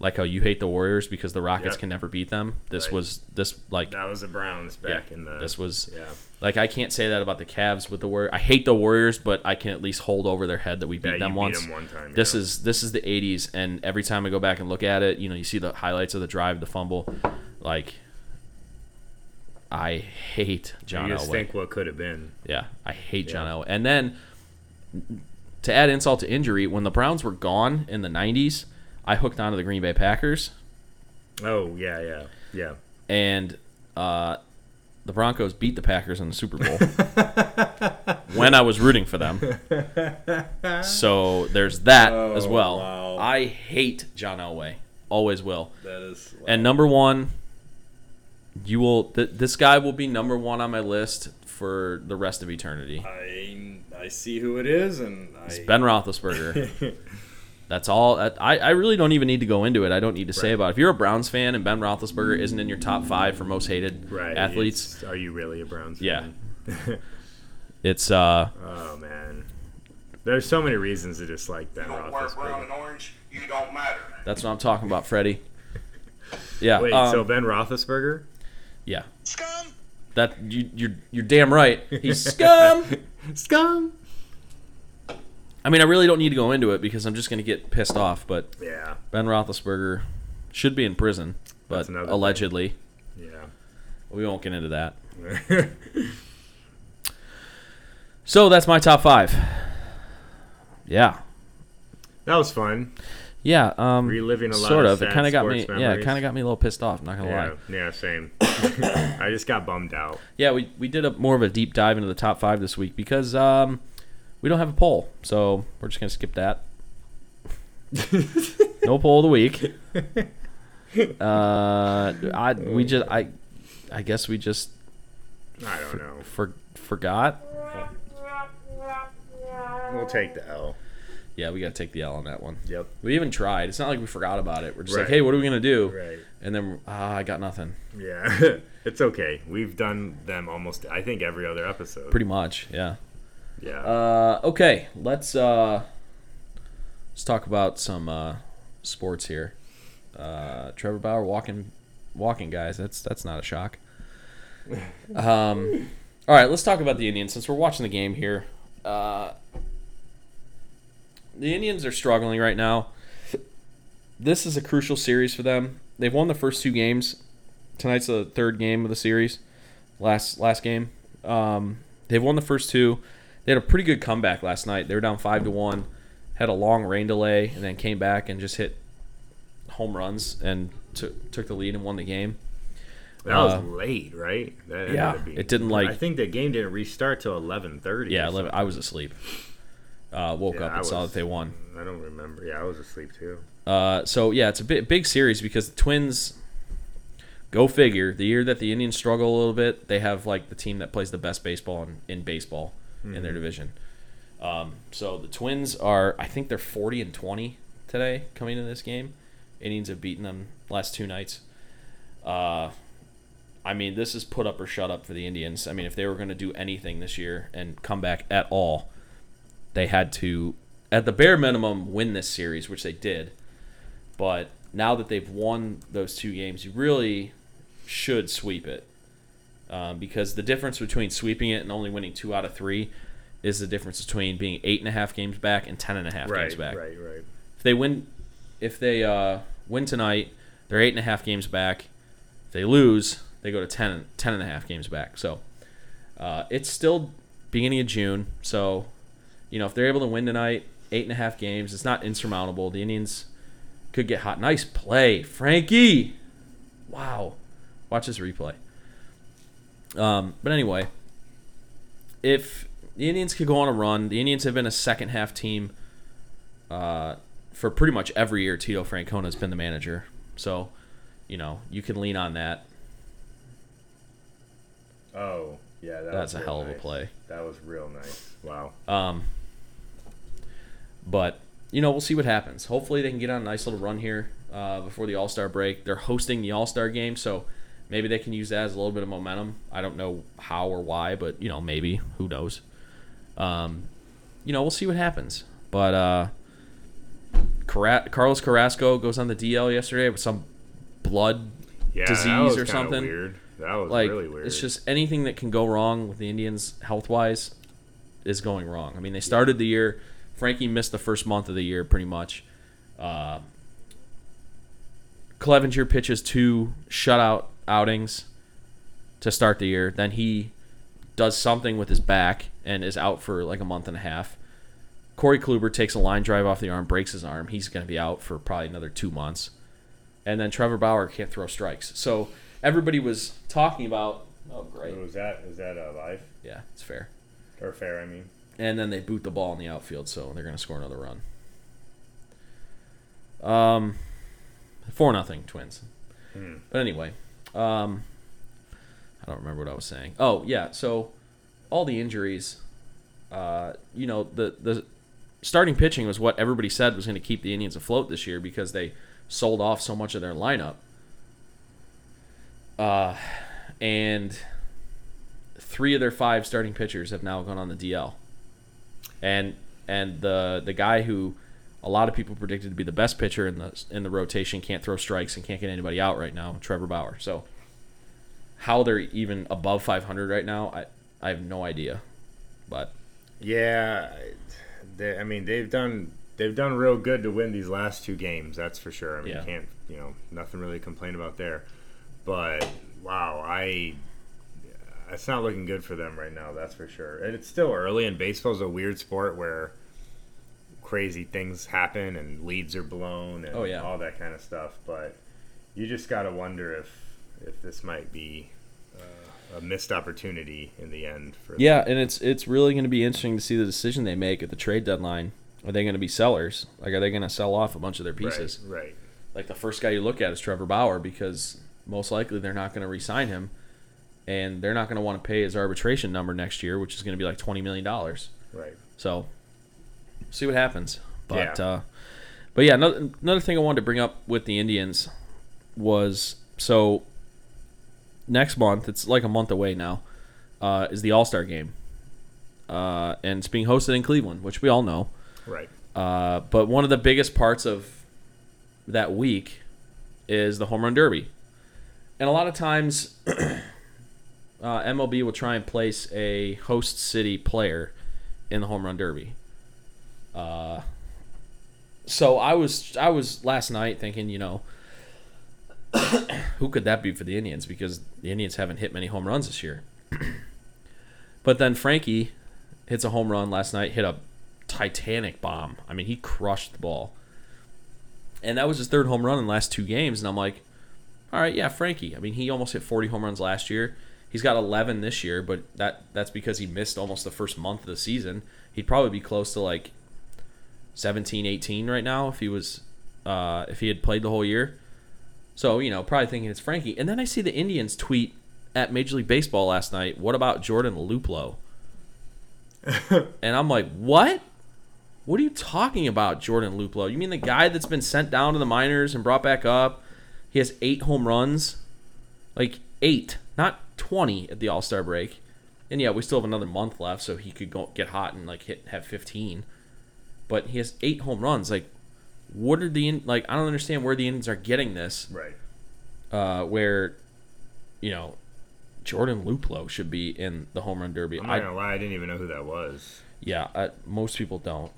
like how you hate the Warriors because the Rockets Yep. can never beat them. This Right. was this like That was the Browns yeah, back in the. this was yeah. like I can't say that about the Cavs with the Warriors. I hate the Warriors, but I can at least hold over their head that we beat Yeah, them you beat once. them one time, This yeah. is this is the '80s, and every time I go back and look at it, you know, you see the highlights of the drive, the fumble. Like, I hate John you just Elway. think what could have been. Yeah, I hate John Elway. And then to add insult to injury, when the Browns were gone in the '90s, I hooked onto the Green Bay Packers, Oh yeah, yeah, yeah. and uh, the Broncos beat the Packers in the Super Bowl when I was rooting for them. So there's that as well. Oh, wow. I hate John Elway, always will. That is. And number one, you will. Th- this guy will be number one on my list for the rest of eternity. I I see who it is, and It's Ben Roethlisberger. That's all. I, I really don't even need to go into it. I don't need to say Right. about it. If you're a Browns fan and Ben Roethlisberger isn't in your top five for most hated Right. athletes, it's- Are you really a Browns fan? Yeah. it's uh Oh man. There's so many reasons to dislike Ben You don't wear brown and Roethlisberger. orange, you don't matter. that's what I'm talking about, Freddie. Yeah. Wait, um, so Ben Roethlisberger? Yeah. Scum! That you you're you're damn right. He's scum. Scum. I mean, I really don't need to go into it because I'm just gonna get pissed off. But Yeah. Ben Roethlisberger should be in prison, but That's another thing. allegedly, Yeah. we won't get into that. So that's my top five. Yeah, that was fun. Yeah. Um, Reliving a lot sort of of. It kind of got me. sports Yeah, it kind of got me a little pissed off. Not gonna Yeah. lie. Yeah. Same. I just got bummed out. Yeah, we we did a more of a deep dive into the top five this week because um, we don't have a poll, so we're just gonna skip that. no poll of the week. Uh, I we just I I guess we just I don't know. for, forgot. We'll take the L. Yeah, we got to take the L on that one. Yep. We even tried. It's not like we forgot about it. We're just like, hey, what are we gonna do? Right. And then ah, I got nothing. Yeah. it's okay. We've done them almost. I think every other episode. Pretty much, yeah. Yeah. Uh, okay, let's uh, let's talk about some uh, sports here. Uh, Trevor Bauer walking, walking guys. That's that's not a shock. Um, all right, let's talk about the Indians since we're watching the game here. The Indians are struggling right now. This is a crucial series for them. They've won the first two games. Tonight's the third game of the series. Last last game. Um, they've won the first two. They had a pretty good comeback last night. They were down five to one, had a long rain delay, and then came back and just hit home runs and took took the lead and won the game. that was uh, late, right? That yeah, being- it didn't, like- I think the game didn't restart till eleven thirty. Yeah, 11, I was asleep. Uh, woke Yeah, up and saw that they won. I don't remember. Yeah, I was asleep too. Uh, so yeah, it's a big big series because the Twins. Go figure. The year that the Indians struggle a little bit, they have like the team that plays the best baseball in, in baseball in their division. Um, so the Twins are, I think they're forty and twenty today coming into this game. Indians have beaten them last two nights. Uh, I mean, this is put up or shut up for the Indians. I mean, if they were going to do anything this year and come back at all, they had to, at the bare minimum, win this series, which they did. But now that they've won those two games, you really should sweep it. Um, because the difference between sweeping it and only winning two out of three is the difference between being eight and a half games back and ten and a half Right, games back. right, right. If they win, if they uh, win tonight, they're eight and a half games back. If they lose, they go to 10, 10 and a half games back. So uh, it's still beginning of June. So you know if they're able to win tonight, eight and a half games, it's not insurmountable. The Indians could get hot. Nice play, Frankie. Wow, watch this replay. Um, but anyway, if the Indians could go on a run, the Indians have been a second half team uh, for pretty much every year. Tito Francona has been the manager, so you know you can lean on that. Oh, yeah. That That's a hell of a play. That was real nice. Wow. Um, but you know, we'll see what happens. Hopefully, they can get on a nice little run here uh, before the All Star break. They're hosting the All Star game, so maybe they can use that as a little bit of momentum. I don't know how or why, but you know, maybe who knows. Um, you know, we'll see what happens. But uh, Cara- Carlos Carrasco goes on the DL yesterday with some blood Yeah, disease that was or something. Weird. That was like really weird. it's just anything that can go wrong with the Indians health wise is going wrong. I mean, they started the year. Frankie missed the first month of the year pretty much. Uh, Clevinger pitches two shutout outings to start the year. Then he does something with his back and is out for like a month and a half. Corey Kluber takes a line drive off the arm, breaks his arm. He's going to be out for probably another two months. And then Trevor Bauer can't throw strikes. So everybody was talking about. Oh, great. was that is that a live Yeah, it's fair. or fair? I mean, And then they boot the ball in the outfield, so they're going to score another run. Um, four nothing Twins. Hmm. But anyway, um, I don't remember what I was saying. Oh yeah, so all the injuries, uh, you know, the the starting pitching was what everybody said was going to keep the Indians afloat this year because they sold off so much of their lineup. Uh, and three of their five starting pitchers have now gone on the DL and and the the guy who a lot of people predicted to be the best pitcher in the in the rotation can't throw strikes and can't get anybody out right now, Trevor Bauer. So how they're even above 500 right now, I I have no idea. But yeah. They, I mean, they've done they've done real good to win these last two games. That's for sure. I mean, Yeah. you can't you know nothing really to complain about there. But wow, I it's not looking good for them right now. That's for sure. And it's still early, and baseball's a weird sport where crazy things happen and leads are blown and Oh, yeah. all that kind of stuff. But you just got to wonder if if this might be uh, a missed opportunity in the end. For yeah, and it's it's really going to be interesting to see the decision they make at the trade deadline. Are they going to be sellers? Like, are they going to sell off a bunch of their pieces? Right, right. Like the first guy you look at is Trevor Bauer because most likely they're not going to re-sign him and they're not going to want to pay his arbitration number next year, which is going to be like twenty million dollars. Right. So, see what happens. But Yeah. uh, but yeah, another, another thing I wanted to bring up with the Indians was so next month. It's like a month away now. Uh, is the All Star game, uh, and it's being hosted in Cleveland, which we all know. Right. Uh, but one of the biggest parts of that week is the home run derby, and a lot of times uh, MLB will try and place a host city player in the home run derby. Uh, so I was I was last night thinking, you know, who could that be for the Indians because the Indians haven't hit many home runs this year. but then Frankie hits a home run last night, hit a titanic bomb. I mean, he crushed the ball. And that was his third home run in the last two games and I'm like, all right, yeah, Frankie. I mean, he almost hit 40 home runs last year. He's got 11 this year, but that that's because he missed almost the first month of the season. He'd probably be close to like 17, 18 right now if he was uh, if he had played the whole year. So you know, probably thinking it's Frankie. And then I see the Indians tweet at Major League Baseball last night. What about Jordan Luplow? and I'm like, what? What are you talking about, Jordan Luplow? You mean the guy that's been sent down to the minors and brought back up? He has eight home runs, like eight, not twenty at the All Star break. And yeah, we still have another month left, so he could go get hot and like hit have fifteen. But he has eight home runs. Like, what are the In- like? I don't understand where the Indians are getting this. Right. Uh, where, you know, Jordan Luplow should be in the home run derby. I'm not I, gonna lie, I didn't even know who that was. yeah, I, most people don't.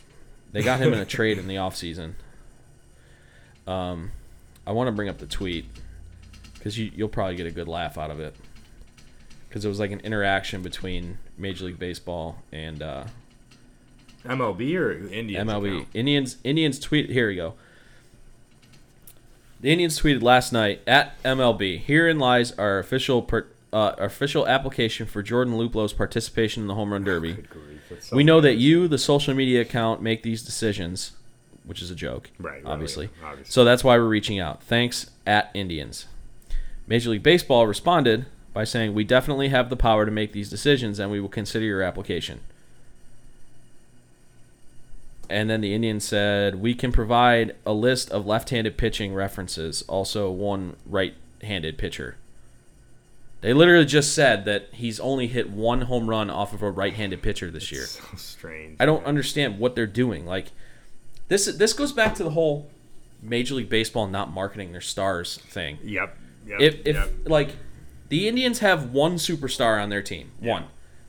They got him in a trade in the offseason. Um, I want to bring up the tweet because you, you'll probably get a good laugh out of it. Because it was like an interaction between Major League Baseball and uh, MLB or Indians? MLB. account? Indians Indians tweet here we go. The Indians tweeted last night at MLB. Herein lies our official per, uh, our official application for Jordan Luplow's participation in the home run derby. Grief, so we know that you, the social media account, make these decisions, which is a joke, Right, right, Obviously. yeah, obviously. So that's why we're reaching out. Thanks at Indians. Major League Baseball responded by saying, "We definitely have the power to make these decisions, and we will consider your application." And then the Indians said, "We can provide a list of left-handed pitching references, also one right-handed pitcher." They literally just said that he's only hit one home run off of a right-handed pitcher this year. So strange. I don't understand what they're doing. Like this this goes back to the whole Major League Baseball not marketing their stars thing. Yep. Yep. If if yep. like the Indians have one superstar on their team, one,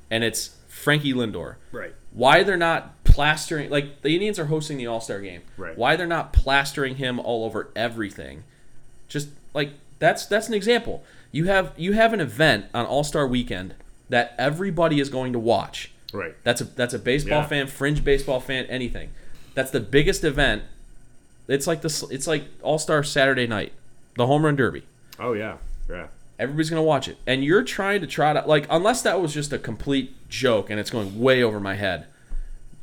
and it's Frankie Lindor. Right. Why they're not plastering like the Indians are hosting the All Star game. Right. Why they're not plastering him all over everything? Just like that's that's an example. You have you have an event on All Star Weekend that everybody is going to watch. Right. That's a that's a baseball Yeah. fan, fringe baseball fan, anything. That's the biggest event. It's like this. It's like All Star Saturday Night, the Home Run Derby. Oh yeah. Yeah. Everybody's gonna watch it, and you're trying to try to like, unless that was just a complete joke and it's going way over my head.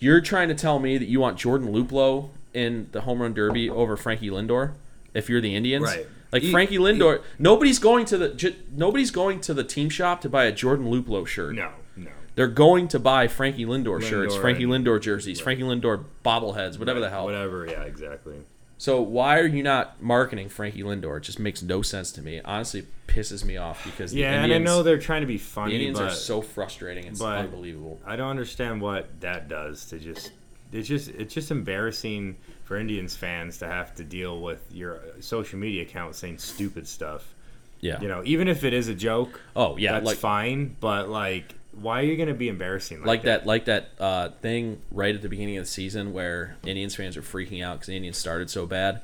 You're trying to tell me that you want Jordan Luplow in the Home Run Derby over Frankie Lindor if you're the Indians, Right. Like He- Frankie Lindor, nobody's going to the j- nobody's going to the team shop to buy a Jordan Luplow shirt. No. No. They're going to buy Frankie Lindor, shirts, Frankie and- Lindor jerseys, Frankie Lindor bobbleheads, whatever the hell. Whatever. Yeah. Exactly. So why are you not marketing Frankie Lindor? It just makes no sense to me. Honestly, it pisses me off because the Yeah, Indians, and I know they're trying to be the funny, Indians but are so frustrating. It's unbelievable. I don't understand what that does to just. It's just it's just embarrassing for Indians fans to have to deal with your social media account saying stupid stuff. Yeah. You know, even if it is a joke, oh yeah, that's like fine. But like, why are you gonna be embarrassing like, like that like that uh, thing right at the beginning of the season where Indians fans are freaking out because the Indians started so bad,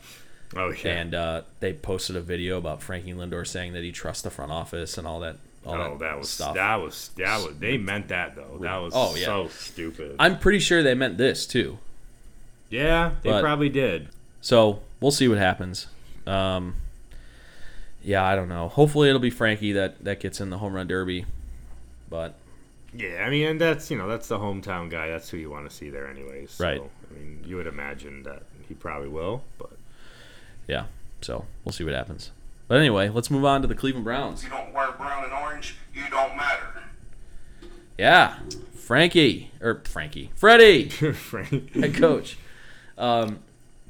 Oh yeah. and uh, they posted a video about Frankie Lindor saying that he trusts the front office and all that. All oh, that was stuff. that was that was they meant that though. That was Oh, yeah. so stupid. I'm pretty sure they meant this too. yeah, they But- probably did. So we'll see what happens. Um, yeah, I don't know. Hopefully it'll be Frankie that that gets in the home run derby, but Yeah, I mean, and that's you know that's the hometown guy. That's who you want to see there, anyways. So, Right. I mean, you would imagine that he probably will, but yeah. So we'll see what happens. But anyway, let's move on to the Cleveland Browns. You don't wear brown and orange. orange, you don't matter. Yeah, Frankie or Frankie, Freddie, Frank. head coach. Um,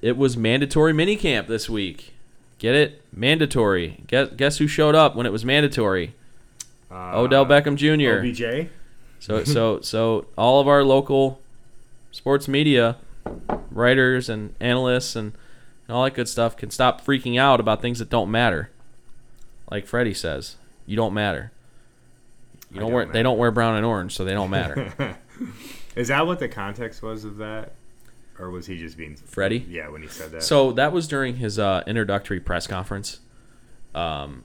it was mandatory minicamp this week. Get it? Mandatory. Guess guess who showed up when it was mandatory? Odell Beckham Jr. OBJ. So so so all of our local sports media writers and analysts and, and all that good stuff can stop freaking out about things that don't matter. Like Freddie says, you don't matter. You don't don't wear they don't wear brown and orange, so they don't matter. Is that what the context was of that, or was he just being Freddie? Yeah, when he said that. So that was during his uh, introductory press conference, um,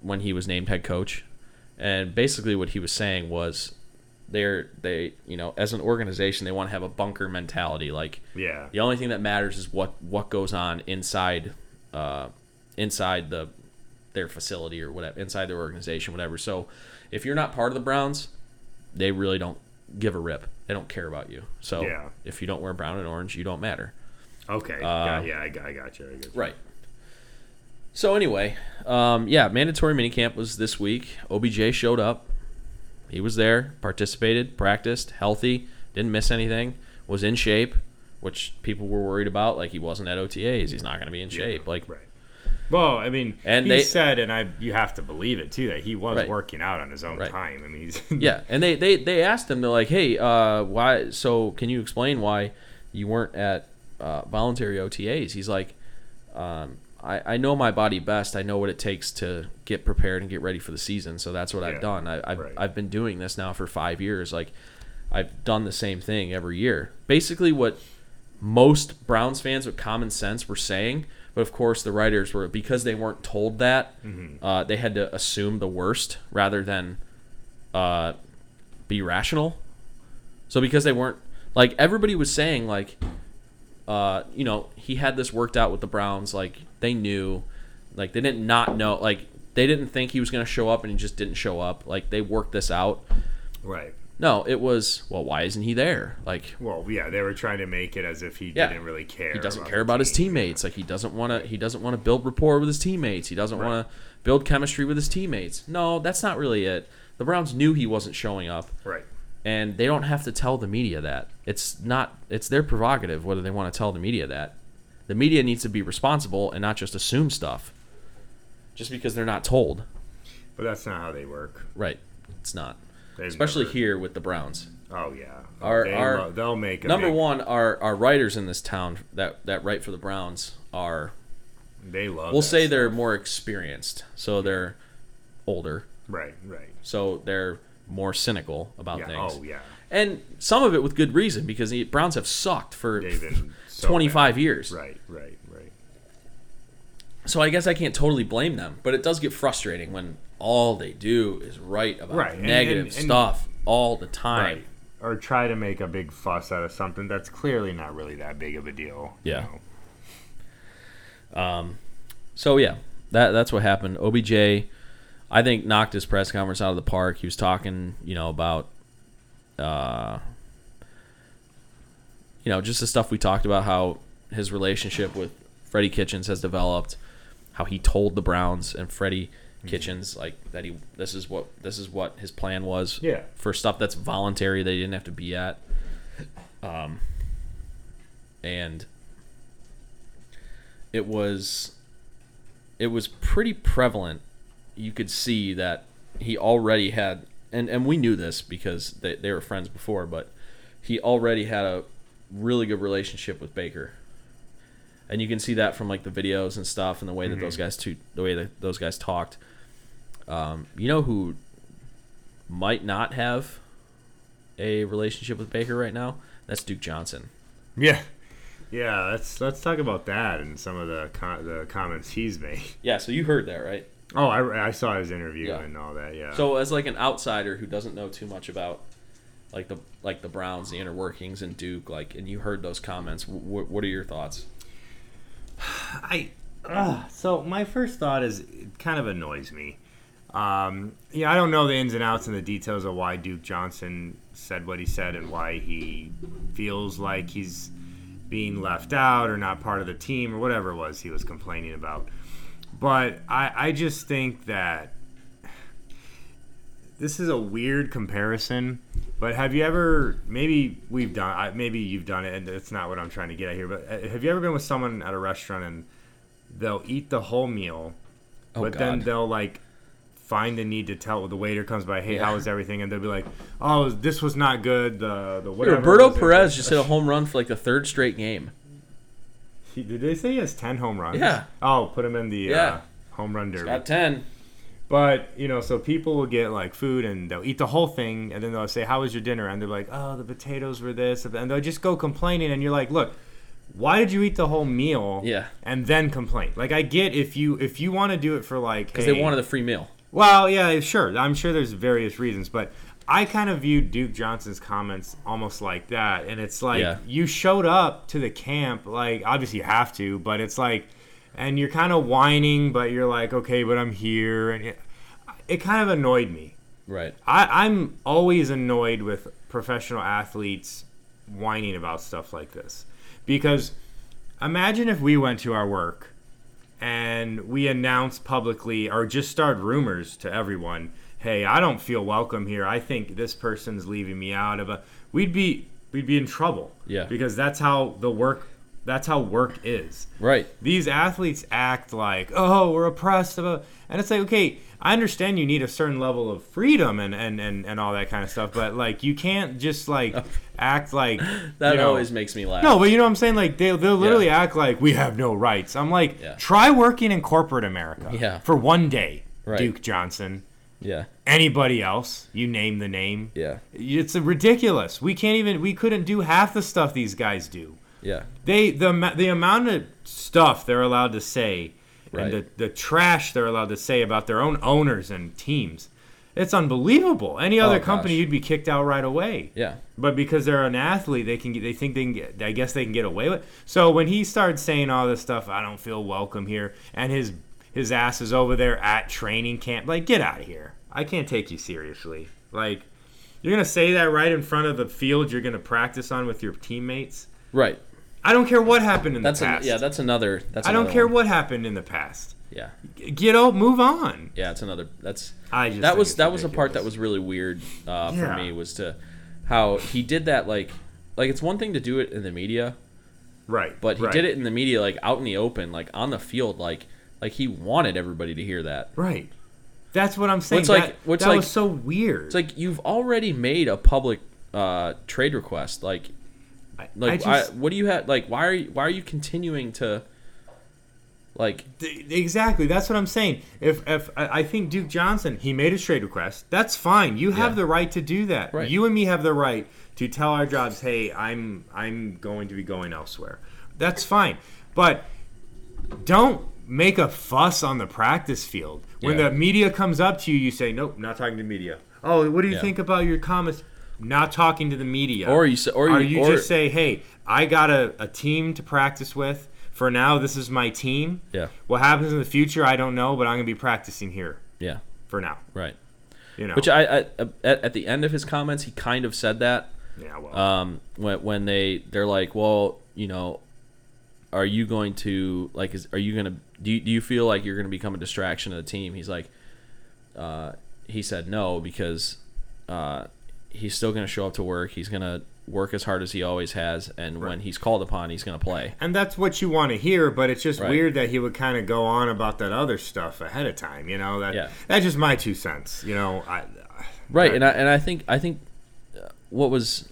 when he was named head coach, and basically what he was saying was, they're they you know as an organization they want to have a bunker mentality. Like yeah, the only thing that matters is what what goes on inside, uh, inside the their facility or whatever, inside their organization, whatever. So if you're not part of the Browns, they really don't give a rip. They don't care about you. So Yeah. if you don't wear brown and orange, you don't matter. okay, got, yeah, I, got- I got you. I got you. Uh, Right. So anyway, um, yeah, mandatory minicamp was this week. OBJ showed up. He was there, participated, practiced, healthy, didn't miss anything, was in shape, which people were worried about. Like he wasn't at OTAs, he's not going to be in shape. Like Right. Well, I mean, And he they- said, and I you have to believe it too, that he was Right. working out on his own Right. time. I mean, he's yeah, and they they they asked him they're like, hey, uh, why? So can you explain why you weren't at uh, voluntary OTAs? He's like, um, I I know my body best. I know what it takes to get prepared and get ready for the season. So that's what Yeah, I've done. I, I've right. I've been doing this now for five years. Like I've done the same thing every year. Basically, what most Browns fans with common sense were saying. But of course, the writers were because they weren't told that. Uh, they had to assume the worst rather than uh, be rational. So because they weren't like everybody was saying like uh, you know, he had this worked out with the Browns like they knew like they didn't not know like they didn't think he was going to show up and he just didn't show up. Like they worked this out. right. No, it was well, why isn't he there? Like Well, yeah, they were trying to make it as if he Yeah. didn't really care. he doesn't care the about his team. teammates. Like he doesn't want to he doesn't want to build rapport with his teammates. He doesn't want to build chemistry with his teammates. No, that's not really it. The Browns knew he wasn't showing up. Right. and they don't have to tell the media that. It's not it's their prerogative whether they want to tell the media that. The media needs to be responsible and not just assume stuff. Just because they're not told. But that's not how they work. Right. It's not. They've Especially never- here with the Browns. Oh yeah. Our- they our- lo- they'll make a Number big- one, our, our writers in this town that, that write for the Browns are They love. we'll say stuff. they're more experienced. So they're older. right. Right. So they're more cynical about Yeah. things. Oh yeah. And some of it with good reason because the Browns have sucked for They've been so 25 bad. years. Right. Right. Right. So I guess I can't totally blame them, but it does get frustrating when all they do is write about Right, and- negative and- and- stuff all the time. Right. Or try to make a big fuss out of something that's clearly not really that big of a deal. you Yeah. know? So yeah, that that's what happened. OBJ, I think knocked his press conference out of the park. He was talking, you know, about, uh, you know, just the stuff we talked about. How his relationship with Freddie Kitchens has developed. How he told the Browns and Freddie Kitchens like that he this is what this is what his plan was. Yeah. For stuff that's voluntary, they didn't have to be at. Um. And it was it was pretty prevalent. You could see that he already had, and, and we knew this because they, they were friends before, but he already had a really good relationship with Baker. And you can see that from like the videos and stuff, and the way that those guys to the way that those guys talked. Um, you know who might not have a relationship with Baker right now? That's Duke Johnson. Yeah. Yeah. Let's let's talk about that and some of the com- the comments he's made. Yeah, so you heard that, right? Oh, I, I saw his interview Yeah. and all that. Yeah. So as like an outsider who doesn't know too much about like the like the Browns, the inner workings, and Duke, like, and you heard those comments, what are your thoughts? I uh, so my first thought is it kind of annoys me. Um, yeah, I don't know the ins and outs and the details of why Duke Johnson said what he said and why he feels like he's being left out or not part of the team or whatever it was he was complaining about. But I, I just think that this is a weird comparison, but have you ever maybe we've done maybe you've done it and it's not what I'm trying to get at here, but uh, have you ever been with someone at a restaurant and they'll eat the whole meal, Oh, but then they'll like find the need to tell the waiter comes by, hey, Yeah. how was everything? And they'll be like, oh, this was not good. The the whatever. Roberto? Perez just hit a home run for like the third straight game. He- Did they say he has ten home runs? Yeah. Oh, put him in the Yeah. uh, home run derby. Got ten. But you know, so people will get like food and they'll eat the whole thing, and then they'll say, "How was your dinner?" And they're like, "Oh, the potatoes were this," and they'll just go complaining, and you're like, "Look, why did you eat the whole meal?" Yeah. And then complain. Like I get if you if you want to do it for like Because hey, they wanted a free meal. well, yeah, sure. I'm sure there's various reasons, but I kind of view Duke Johnson's comments almost like that. And it's like Yeah. you showed up to the camp, like obviously you have to, but it's like, and you're kind of whining, but you're like, okay, but I'm here, and it, it kind of annoyed me. Right. I, I'm always annoyed with professional athletes whining about stuff like this because imagine if we went to our work and we announced publicly or just started rumors to everyone hey i don't feel welcome here i think this person's leaving me out of a we'd be we'd be in trouble Yeah. because that's how the work that's how work is Right. these athletes act like, oh, we're oppressed about, and it's like, okay, I understand you need a certain level of freedom and and and, and all that kind of stuff, but like you can't just like act like That you know, always makes me laugh. no, but you know what I'm saying? Like they they'll literally act like we have no rights. I'm like, Yeah. try working in corporate America Yeah. for one day, Right. Duke Johnson. Yeah. Anybody else, you name the name. Yeah. It's ridiculous. We can't even. We couldn't do half the stuff these guys do Yeah. they the the amount of stuff they're allowed to say Right. and the, the trash they're allowed to say about their own owners and teams it's unbelievable any other Oh, company you'd be kicked out right away Yeah. but because they're an athlete they can get, they think they can get i guess they can get away with so when he started saying all this stuff i don't feel welcome here and his his ass is over there at training camp like get out of here i can't take you seriously like you're gonna say that right in front of the field you're gonna practice on with your teammates Right. I don't care what happened in That's the past. yeah. That's another. That's. I don't care one. what happened in the past. Yeah. Get out, move on. Yeah. It's another. That's. I just that was that was a part that was really weird uh, Yeah. for me was to how he did that like like it's one thing to do it in the media right. but he right, did it in the media like out in the open like on the field like like he wanted everybody to hear that right. That's what I'm saying. What's like- that what's that like- was so weird. it's like you've already made a public uh, trade request like like I I what do you have like why are you why are you continuing to like exactly. That's what I'm saying. If if I I think Duke Johnson he made a trade request, that's fine. You have Yeah. the right to do that. Right. You and me have the right to tell our jobs, hey, I'm I'm going to be going elsewhere. That's fine. But don't make a fuss on the practice field. When Yeah. the media comes up to you, you say, "Nope, not talking to media." Oh, what do you Yeah. think about your comments? Not talking to the media. or you or you, or you or, just say, "Hey, I got a, a team to practice with. For now, this is my team. yeah What happens in the future, I don't know, but I'm gonna be practicing here yeah for now." right You know. which I, I at, at the end of his comments he kind of said that yeah. Well. um, when when they they're like, well, you know, are you going to like, is are you gonna do you, do you feel like you're gonna become a distraction to the team? He's like, uh, he said no because uh, he's still gonna show up to work. He's gonna work as hard as he always has, and when he's called upon, he's gonna play. and that's what you want to hear, but it's just Right. weird that he would kind of go on about that other stuff ahead of time. You know that Yeah. that's just my two cents. You know, I Right, and I, and I think I think uh, what was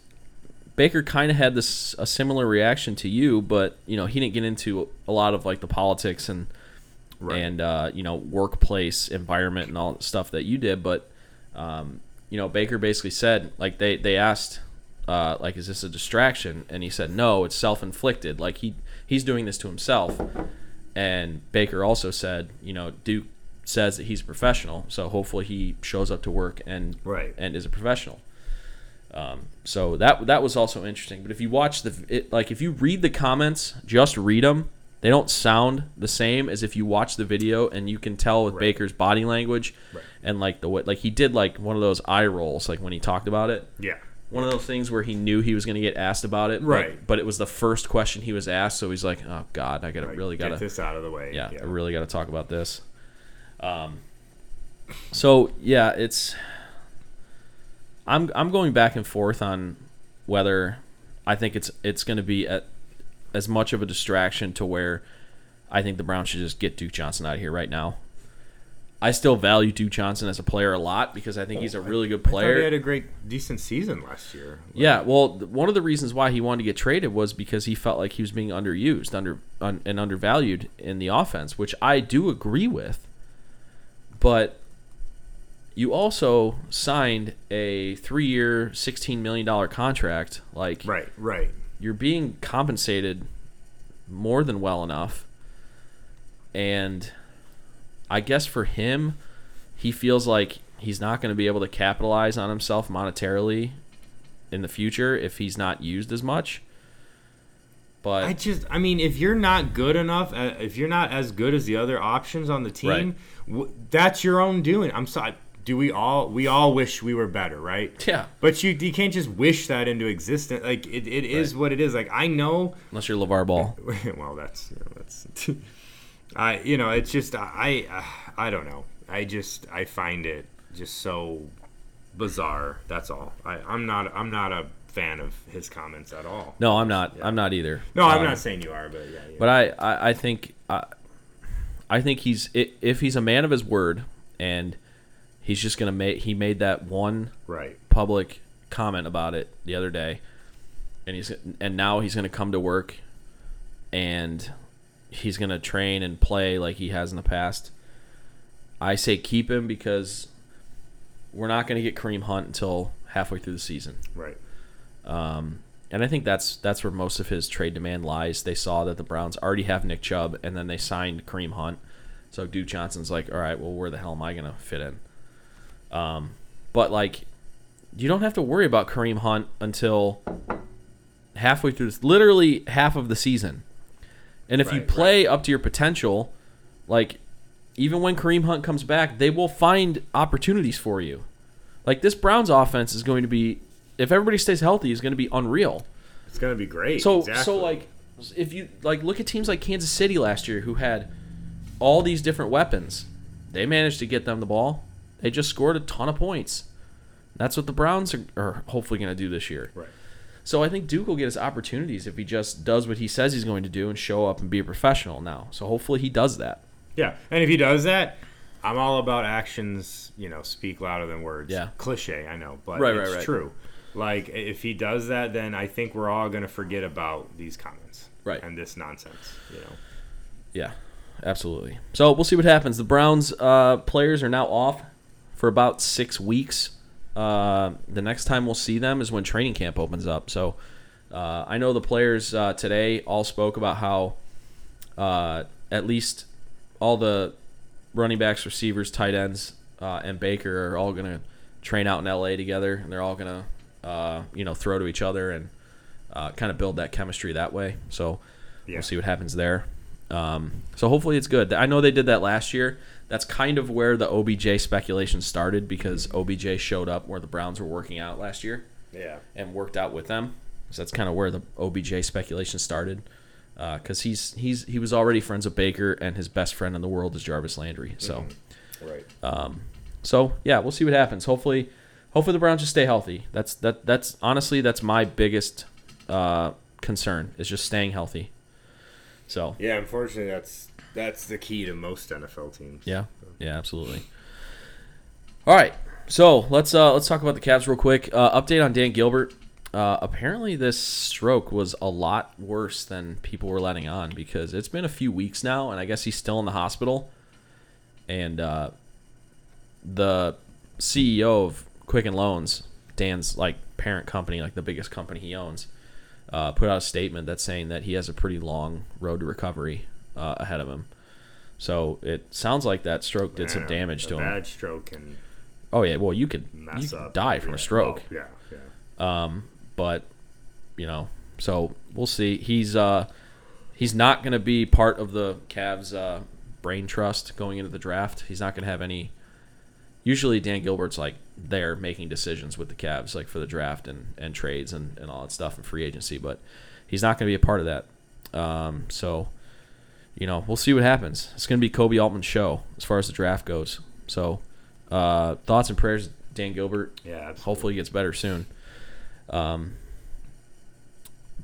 Baker kind of had this a similar reaction to you, but you know he didn't get into a lot of like the politics and Right. and uh, you know workplace environment and all the stuff that you did. But um, you know Baker basically said like they they asked uh, like is this a distraction, and he said no, it's self inflicted. Like he he's doing this to himself. And Baker also said you know Duke says that he's a professional, so hopefully he shows up to work and Right. and is a professional. Um, so that that was also interesting. But if you watch the it, like if you read the comments, just read them. They don't sound the same as if you watch the video, and you can tell with Right. Baker's body language Right. and like the way like he did like one of those eye rolls like when he talked about it. yeah. One of those things where he knew he was going to get asked about it, Right. But, it was the first question he was asked, so he's like, "Oh God, I got to Like, really got to get this out of the way. yeah, I really got to talk about this. Um, so yeah, it's I'm I'm going back and forth on whether I think it's it's going to be at, as much of a distraction to where I think the Browns should just get Duke Johnson out of here right now. I still value Duke Johnson as a player a lot because I think he's a oh, really good I thought he had a great, decent season last year. Yeah, well, one of the reasons why he wanted to get traded was because he felt like he was being underused, under un, and undervalued in the offense, which I do agree with. But you also signed a three-year, sixteen million dollar contract. Like, Right, right. You're being compensated more than well enough. And I guess for him, he feels like he's not going to be able to capitalize on himself monetarily in the future if he's not used as much. But I just, I mean, if you're not good enough, uh, if you're not as good as the other options on the team, w- that's your own doing. I'm sorry. Do we all? We all wish we were better, right? yeah, But you, you can't just wish that into existence. Like it, it is what it is. Like I know. unless you're LaVar Ball. well, that's you know, that's. I you know it's just I I I don't know. I just I find it just so bizarre. That's all. I I'm not I'm not a fan of his comments at all. No, I'm not. I'm not either. No, I'm Um, not saying you are, but yeah. yeah. But I, I, I think, I, I think he's if he's a man of his word, and he's just gonna make. He made that one right. public comment about it the other day, and he's and now he's gonna come to work, and he's gonna train and play like he has in the past. I say keep him because we're not gonna get Kareem Hunt until halfway through the season. Right. Um, and I think that's that's where most of his trade demand lies. They saw that the Browns already have Nick Chubb, and then they signed Kareem Hunt. So Duke Johnson's like, all right, well, where the hell am I gonna fit in? Um, but like, you don't have to worry about Kareem Hunt until halfway through, this, literally half of the season. And if you Right, play up to your potential, like even when Kareem Hunt comes back, they will find opportunities for you. Like this Browns offense is going to be, if everybody stays healthy, is going to be unreal. It's gonna be great. So exactly. so like if you like look at teams like Kansas City last year who had all these different weapons, they managed to get them the ball. They just scored a ton of points. That's what the Browns are, are hopefully going to do this year. Right. So I think Duke will get his opportunities if he just does what he says he's going to do and show up and be a professional now. So hopefully he does that. Yeah, and if he does that, I'm all about actions. You know, speak louder than words. Yeah. Cliche, I know, but Right, it's right, right. true. Like if he does that, then I think we're all gonna forget about these comments. Right. And this nonsense. You know. Yeah, absolutely. So we'll see what happens. The Browns uh, players are now off for about six weeks. Uh, the next time we'll see them is when training camp opens up. So uh, I know the players uh, today all spoke about how uh, at least all the running backs, receivers, tight ends, uh, and Baker are all going to train out in LA together, and they're all going to uh, you know throw to each other and uh, kind of build that chemistry that way. So Yeah. we'll see what happens there. Um, so hopefully it's good. I know they did that last year. That's kind of where the OBJ speculation started because OBJ showed up where the Browns were working out last year Yeah. and worked out with them. So that's kind of where the OBJ speculation started. Uh, because he's he's he was already friends with Baker, and his best friend in the world is Jarvis Landry. So, mm-hmm. Right. Um, so yeah, we'll see what happens. Hopefully, hopefully the Browns just stay healthy. That's that that's honestly that's my biggest uh, concern is just staying healthy. So yeah. Unfortunately, that's that's the key to most NFL teams. Yeah, yeah, absolutely. All right, so let's uh, let's talk about the Cavs real quick. Uh, update on Dan Gilbert. Uh, apparently, this stroke was a lot worse than people were letting on because it's been a few weeks now, and I guess he's still in the hospital. And uh, the CEO of Quicken Loans, Dan's like parent company, like the biggest company he owns, uh, put out a statement that's saying that he has a pretty long road to recovery uh, ahead of him. So it sounds like that stroke did some Yeah, damage to him. Bad stroke can Oh yeah, well you could you mess could up. die from Yeah. a stroke. Oh, yeah. Yeah. Um, but you know, so we'll see. He's uh he's not going to be part of the Cavs uh, brain trust going into the draft. He's not going to have any. Usually, Dan Gilbert's like there making decisions with the Cavs, like for the draft and, and trades and, and all that stuff and free agency, but he's not going to be a part of that. Um, so, you know, we'll see what happens. It's going to be Koby Altman's show as far as the draft goes. So, uh, thoughts and prayers, Dan Gilbert. Yeah, absolutely. Hopefully, he gets better soon. Um,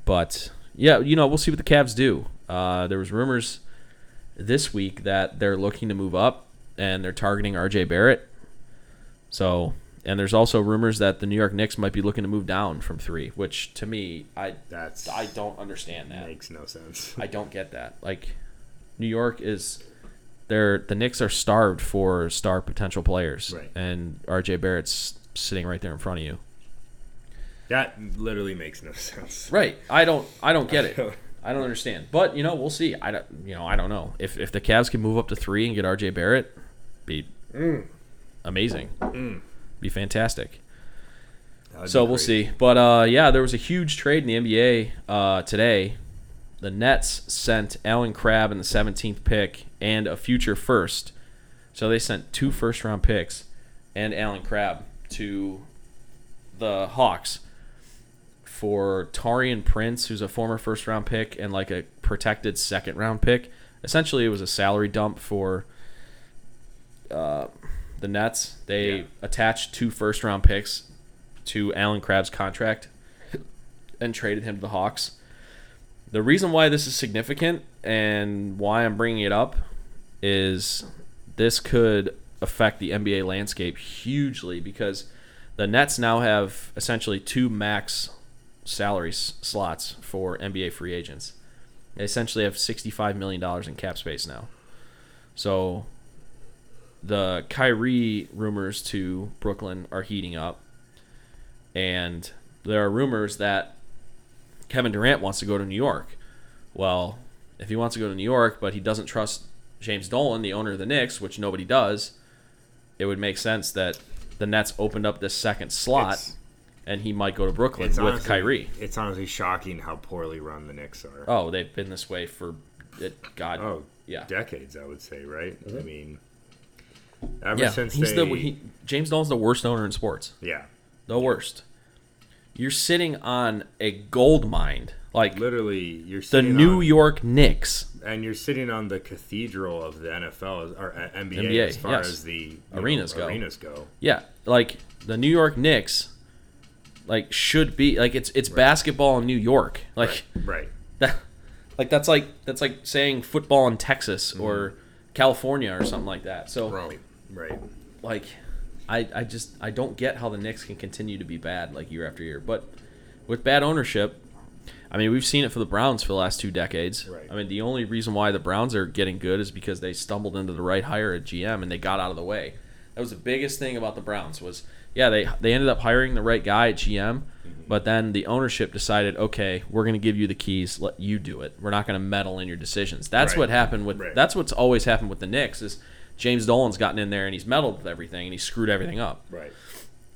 but yeah, you know, we'll see what the Cavs do. Uh, there was rumors this week that they're looking to move up and they're targeting RJ Barrett. So, and there's also rumors that the New York Knicks might be looking to move down from three, which to me, I That's I don't understand that. makes no sense. I don't get that. Like, New York is, they're the Knicks are starved for star potential players, Right. and RJ Barrett's sitting right there in front of you. That literally makes no sense. Right. I don't. I don't get it. I don't understand. But you know, we'll see. I don't. You know, I don't know if if the Cavs can move up to three and get RJ Barrett, be amazing. Be fantastic. So be we'll see. But uh, yeah, there was a huge trade in the NBA uh, today. The Nets sent Allen Crabbe in the 17th pick and a future first. So they sent two first round picks and Allen Crabbe to the Hawks for Taurean Prince, who's a former first round pick and like a protected second round pick. Essentially, it was a salary dump for uh, the Nets. They Yeah. attached two first round picks to Allen Crabbe's contract and traded him to the Hawks. The reason why this is significant and why I'm bringing it up is this could affect the NBA landscape hugely because the Nets now have essentially two max salary s- slots for NBA free agents. They essentially have $65 million in cap space now. So the Kyrie rumors to Brooklyn are heating up. And there are rumors that Kevin Durant wants to go to New York. Well, if he wants to go to New York, but he doesn't trust James Dolan, the owner of the Knicks, which nobody does, it would make sense that the Nets opened up this second slot It's- and he might go to Brooklyn with honestly- Kyrie. It's honestly shocking how poorly run the Knicks are. Oh, they've been this way for it, God. Oh, yeah. decades, I would say, right? Mm-hmm. I mean, ever Yeah, since he's they, the he, James Dolan's the worst owner in sports. yeah, The worst. You're sitting on a gold mine, like literally, you're the New on, York Knicks. and you're sitting on the cathedral of the NFL or uh, NBA, NBA, as far yes. as the you know, Arenas go. Arenas go. Yeah, like the New York Knicks, like should be like it's it's basketball in New York. Like Right. that, like that's like that's like saying football in Texas or California or something like that. So Right. Right. like I, I just I don't get how the Knicks can continue to be bad like year after year. But with bad ownership, I mean we've seen it for the Browns for the last two decades. Right. I mean the only reason why the Browns are getting good is because they stumbled into the right hire at GM and they got out of the way. That was the biggest thing about the Browns was yeah they they ended up hiring the right guy at GM, mm-hmm. but then the ownership decided okay we're going to give you the keys let you do it we're not going to meddle in your decisions. That's Right. what happened with Right. that's what's always happened with the Knicks is James Dolan's gotten in there and he's meddled with everything and he screwed everything up. Right.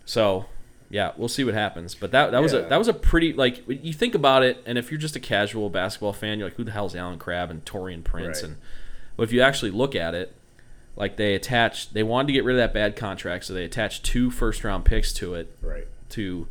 So, yeah, we'll see what happens. But that that was a that was a pretty like you think about it, and if you're just a casual basketball fan, you're like, who the hell's Allen Crabbe and Taurean Prince? Right. And but if you actually look at it, like they attached, they wanted to get rid of that bad contract, so they attached two first round picks to it Right. to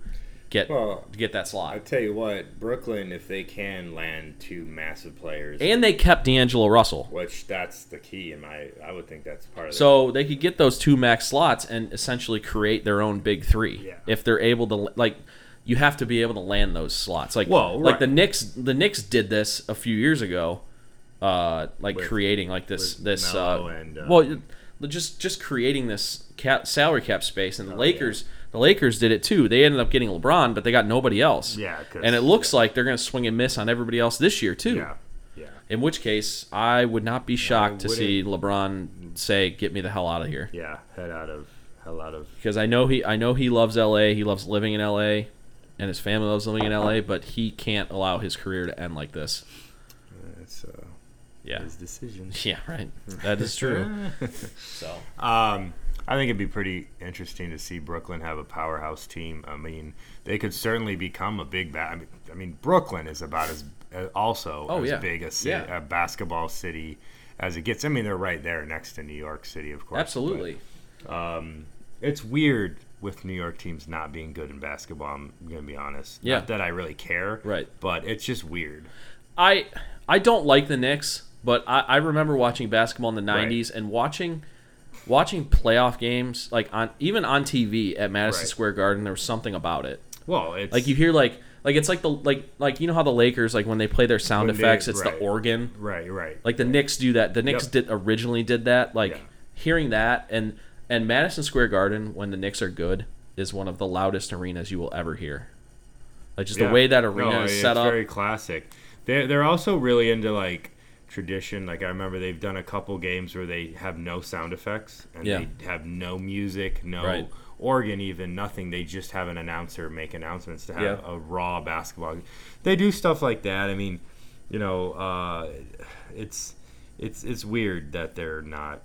get Well, to get that slot. I tell you what, Brooklyn, if they can land two massive players, And they kept D'Angelo Russell. which that's the key in my, I would think that's part of it. So they could get those two max slots and essentially create their own big three. Yeah. If they're able to like you have to be able to land those slots. Like Well, like the Knicks the Knicks did this a few years ago. Uh like With- creating like this this uh, and, uh, well just just creating this cap salary cap space Oh, and the Lakers the Lakers did it too. They ended up getting LeBron, but they got nobody else. Yeah, and it looks like they're going to swing and miss on everybody else this year too. Yeah. Yeah. In which case, I would not be shocked to see LeBron say, "Get me the hell out of here," Yeah. Head out of, hell out of. because I know he, I know he loves L.A. He loves living in L.A. and his family loves living in L.A. But he can't allow his career to end like this. It's uh, Yeah, his decision. yeah, right. That is true. so Um, I think it'd be pretty interesting to see Brooklyn have a powerhouse team. I mean, they could certainly become a big. Ba- I, mean, I mean, Brooklyn is about as uh, also Oh, as yeah. big a, city, Yeah. a basketball city as it gets. I mean, they're right there next to New York City, of course. absolutely. but, um, it's weird with New York teams not being good in basketball. I'm gonna be honest. Yeah. Not that I really care. Right. But it's just weird. I I don't like the Knicks, but I, I remember watching basketball in the Right. '90s and watching watching playoff games like on even on TV at Madison Right. Square Garden. There was something about it. Well, it's Like you hear like like it's like the like like you know how the Lakers like when they play their sound When they- effects, it's right. the organ. right, right. Like the Knicks do that. The Knicks Yep. did originally did that. Like Yeah. hearing that and and Madison Square Garden when the Knicks are good is one of the loudest arenas you will ever hear. Like just Yeah. the way that arena No, is set up. very classic. They're they're also really into like tradition. Like I remember they've done a couple games where they have no sound effects and Yeah. they have no music, no Right. organ, even nothing. They just have an announcer make announcements to have Yeah. a raw basketball. Game. They do stuff like that. I mean, you know, uh, it's it's it's weird that they're not.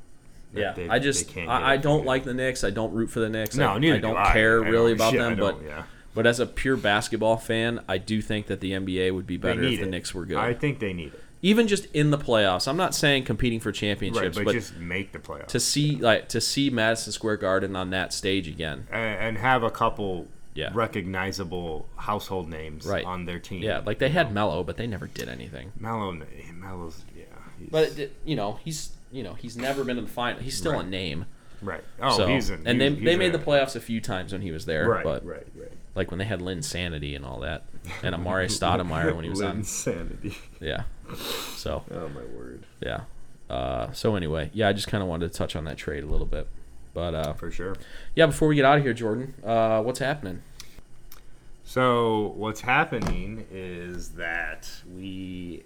that yeah, they- I just I, I don't like the Knicks. I don't root for the Knicks. No, I, neither I don't do I. care I really don't- about I them. But yeah. but as a pure basketball fan, I do think that the NBA would be better if the. Knicks were good. I think they need it. Even just in the playoffs. I'm not saying competing for Right, championships, but, but just make the playoffs. to see like to see Madison Square Garden on that stage again. and, and have a couple Yeah. recognizable household names Right. on their team. Yeah, like they had Melo, but they never did anything. Melo. Melo's yeah. But it, you know, he's you know he's never been in the final. He's still a name. right. Oh, so he's an, and they he's- they made a- the playoffs a few times when he was there. Right, but right, right. like when they had Linsanity and all that, and Amar'e Stoudemire when he was on. Insanity. Yeah. So Oh my word. yeah. Uh, so anyway, yeah, I just kind of wanted to touch on that trade a little bit. But uh, For sure. yeah, before we get out of here, Jordan, uh, what's happening? So what's happening is that we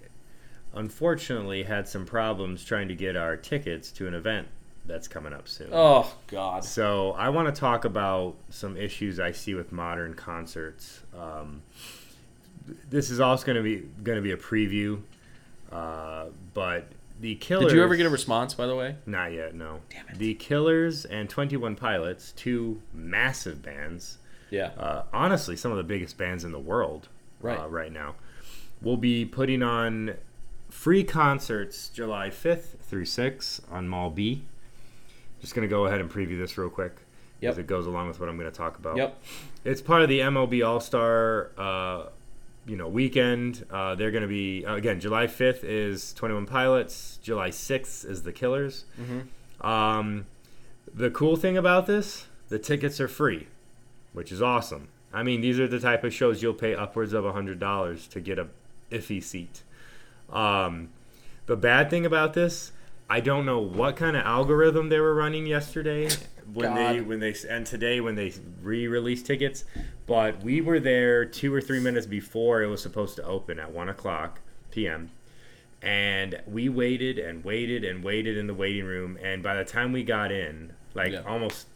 unfortunately had some problems trying to get our tickets to an event that's coming up soon. Oh God. So I want to talk about some issues I see with modern concerts. Um, this is also going to be going to be a preview, uh, but the Killers. Did you ever get a response, by the way? Not yet. No. Damn it. The Killers and Twenty One Pilots, two massive bands. Yeah. Uh, honestly, some of the biggest bands in the world Right. uh, right now will be putting on free concerts July 5th through 6th on Mall B. Just going to go ahead and preview this real quick Yep. as it goes along with what I'm going to talk about. Yep. It's part of the MLB All Star, uh, you know, weekend. Uh, they're going to be uh, again. July 5th is 21 Pilots. July 6th is the Killers. Um, the cool thing about this, the tickets are free, which is awesome. I mean, these are the type of shows you'll pay upwards of hundred dollars to get a iffy seat. Um, the bad thing about this, I don't know what kind of algorithm they were running yesterday when they God. when they and today when they re-release tickets, but we were there two or three minutes before it was supposed to open at one o'clock p.m. And we waited and waited and waited in the waiting room, and by the time we got in, like Yeah. almost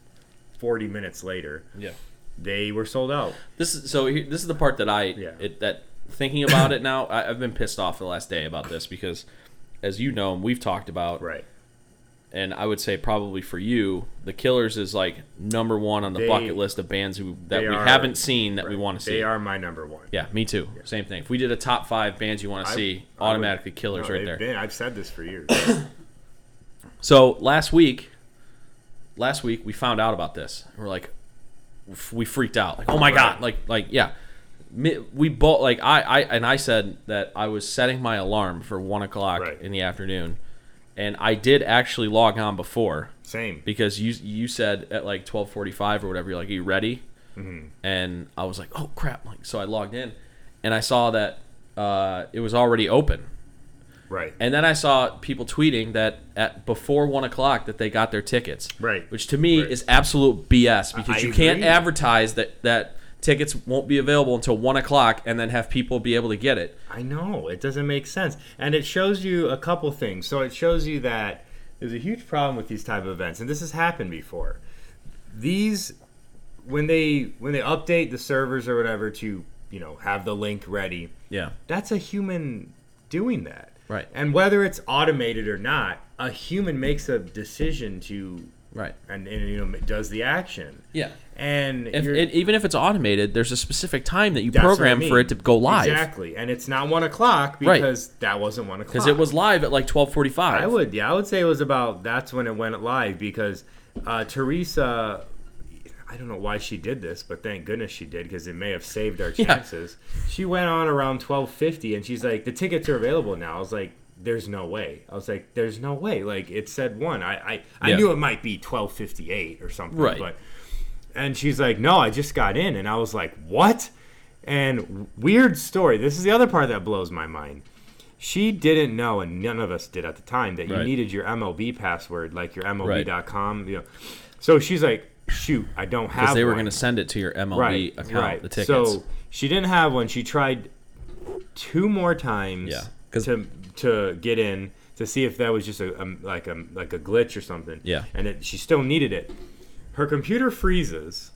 forty minutes later, Yeah. they were sold out. This is so. Here, this is the part that I Yeah. it, that thinking about it now. I, I've been pissed off the last day about this because, as you know, we've talked about, Right. And I would say probably for you, the Killers is like number one on the They- bucket list of bands who that we are- haven't seen that we want to see. They are my number one. Yeah, me too. Same thing. If we did a top five bands you want to I- see, I would- automatically Killers No, right there. been- I've said this for years. So last week, last week we found out about this. We're like, we freaked out. Like, oh my god! Like, like yeah. We both like I, I and I said that I was setting my alarm for one o'clock Right. in the afternoon, and I did actually log on before Same. because you you said at like twelve forty five or whatever. You're like, Are you ready? Mm-hmm. And I was like, oh crap! Like, so I logged in, and I saw that uh, it was already open. Right. And then I saw people tweeting that at before one o'clock that they got their tickets. Right. Which to me Right. is absolute BS because I you can't advertise that that tickets won't be available until one o'clock and then have people be able to get it. I know it doesn't make sense, and it shows you a couple things. So it shows you that there's a huge problem with these type of events, and this has happened before. These, when they when they update the servers or whatever to you know have the link ready, Yeah. that's a human doing that. Right. And whether it's automated or not, a human makes a decision to Right. and, and you know does the action. Yeah. And If it, even if it's automated, there's a specific time that you what I program for it to go live. Exactly, and it's not one o'clock Right. because that wasn't one o'clock. Because it was live at like twelve forty five. I would, yeah, I would say it was about that's when it went live because uh, Teresa, I don't know why she did this, but thank goodness she did because it may have saved our Yeah. chances. She went on around twelve fifty and she's like, the tickets are available now. I was like, there's no way. I was like, there's no way. Like it said one. I I, I Yeah. knew it might be twelve fifty eight or something. Right. But and she's like, no, I just got in, and I was like, what? And weird story. This is the other part that blows my mind. She didn't know, and none of us did at the time, that you Right. needed your MLB password, like your Right. MLB.com. You know, so she's like, shoot, I don't have. Because they were going to send it to your MLB right, account, right. the tickets. So she didn't have one. She tried two more times Yeah, to to get in to see if that was just a, a like a like a glitch or something. Yeah. and it, she still needed it. Her computer freezes,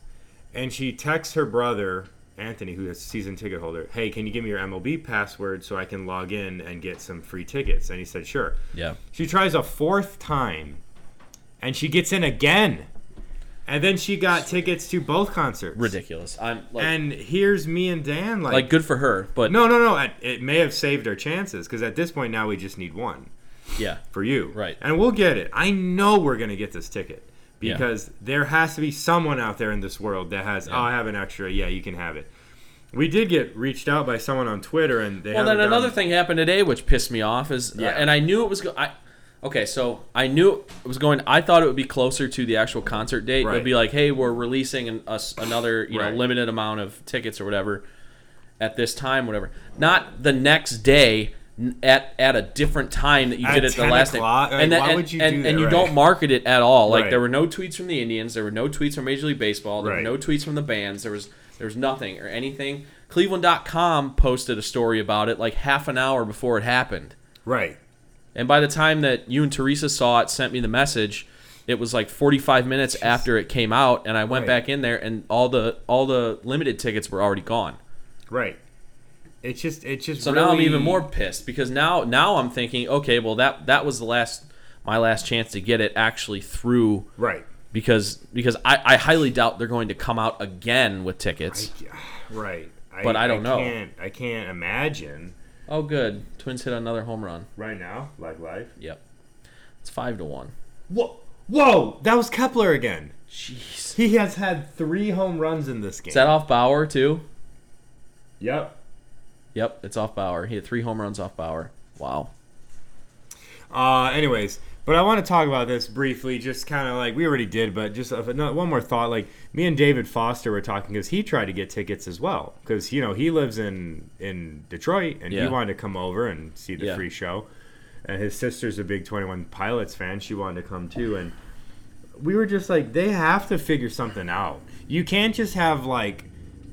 and she texts her brother Anthony, who is a season ticket holder. Hey, can you give me your MLB password so I can log in and get some free tickets? And he said, sure. yeah. She tries a fourth time, and she gets in again. And then she got tickets to both concerts. Ridiculous. I'm like, And here's me and Dan like, like good for her, but no, no, no. It, it may have saved our chances because at this point now we just need one yeah. for you. Right. And we'll get it. I know we're gonna get this ticket Yeah. because there has to be someone out there in this world that has. Yeah. Oh, I have an extra. Yeah, you can have it. We did get reached out by someone on Twitter, and they. Well, then haven't another done- thing happened today, which pissed me off, is uh, Yeah. and I knew it was. Go- I okay, so I knew it was going. I thought it would be closer to the actual concert date. It'd be like, hey, we're releasing an, us another you Right. know limited amount of tickets or whatever at this time, whatever. Not the next day. At, at a different time that you At did it the last day. Like, and then- why and, would you and, do that? and you Right. don't market it at all. Like Right. there were no tweets from the Indians, there were no tweets from Major League Baseball, there Right. were no tweets from the bands, there was there was nothing or anything. Cleveland.com posted a story about it like half an hour before it happened. right. And by the time that you and Teresa saw it, sent me the message, it was like 45 minutes after it came out, and I went back in there, and all the all the limited tickets were already gone. Right. It's just. It's just. So now I'm even more pissed because now now I'm thinking, okay, well that that was the last my last chance to get it actually through Right. because because I, I highly doubt they're going to come out again with tickets. Right. But I don't know. Can't, I can't imagine oh, good, Twins hit another home run. right now, like live. Yep, it's five to one. Whoa! Whoa! That was Kepler again. Jeez, He has had three home runs in this game. is that off Bauer too? Yep. Yep, it's off Bauer. He had three home runs off Bauer. Wow. Uh, anyways, but I want to talk about this briefly, just kind of like we already did, but just one more thought. Like me and David Foster were talking because he tried to get tickets as well, because you know he lives in in Detroit and he wanted to come over and see the Yeah. free show, and his sister's a big Twenty One Pilots fan. She wanted to come too, and we were just like, they have to figure something out. You can't just have like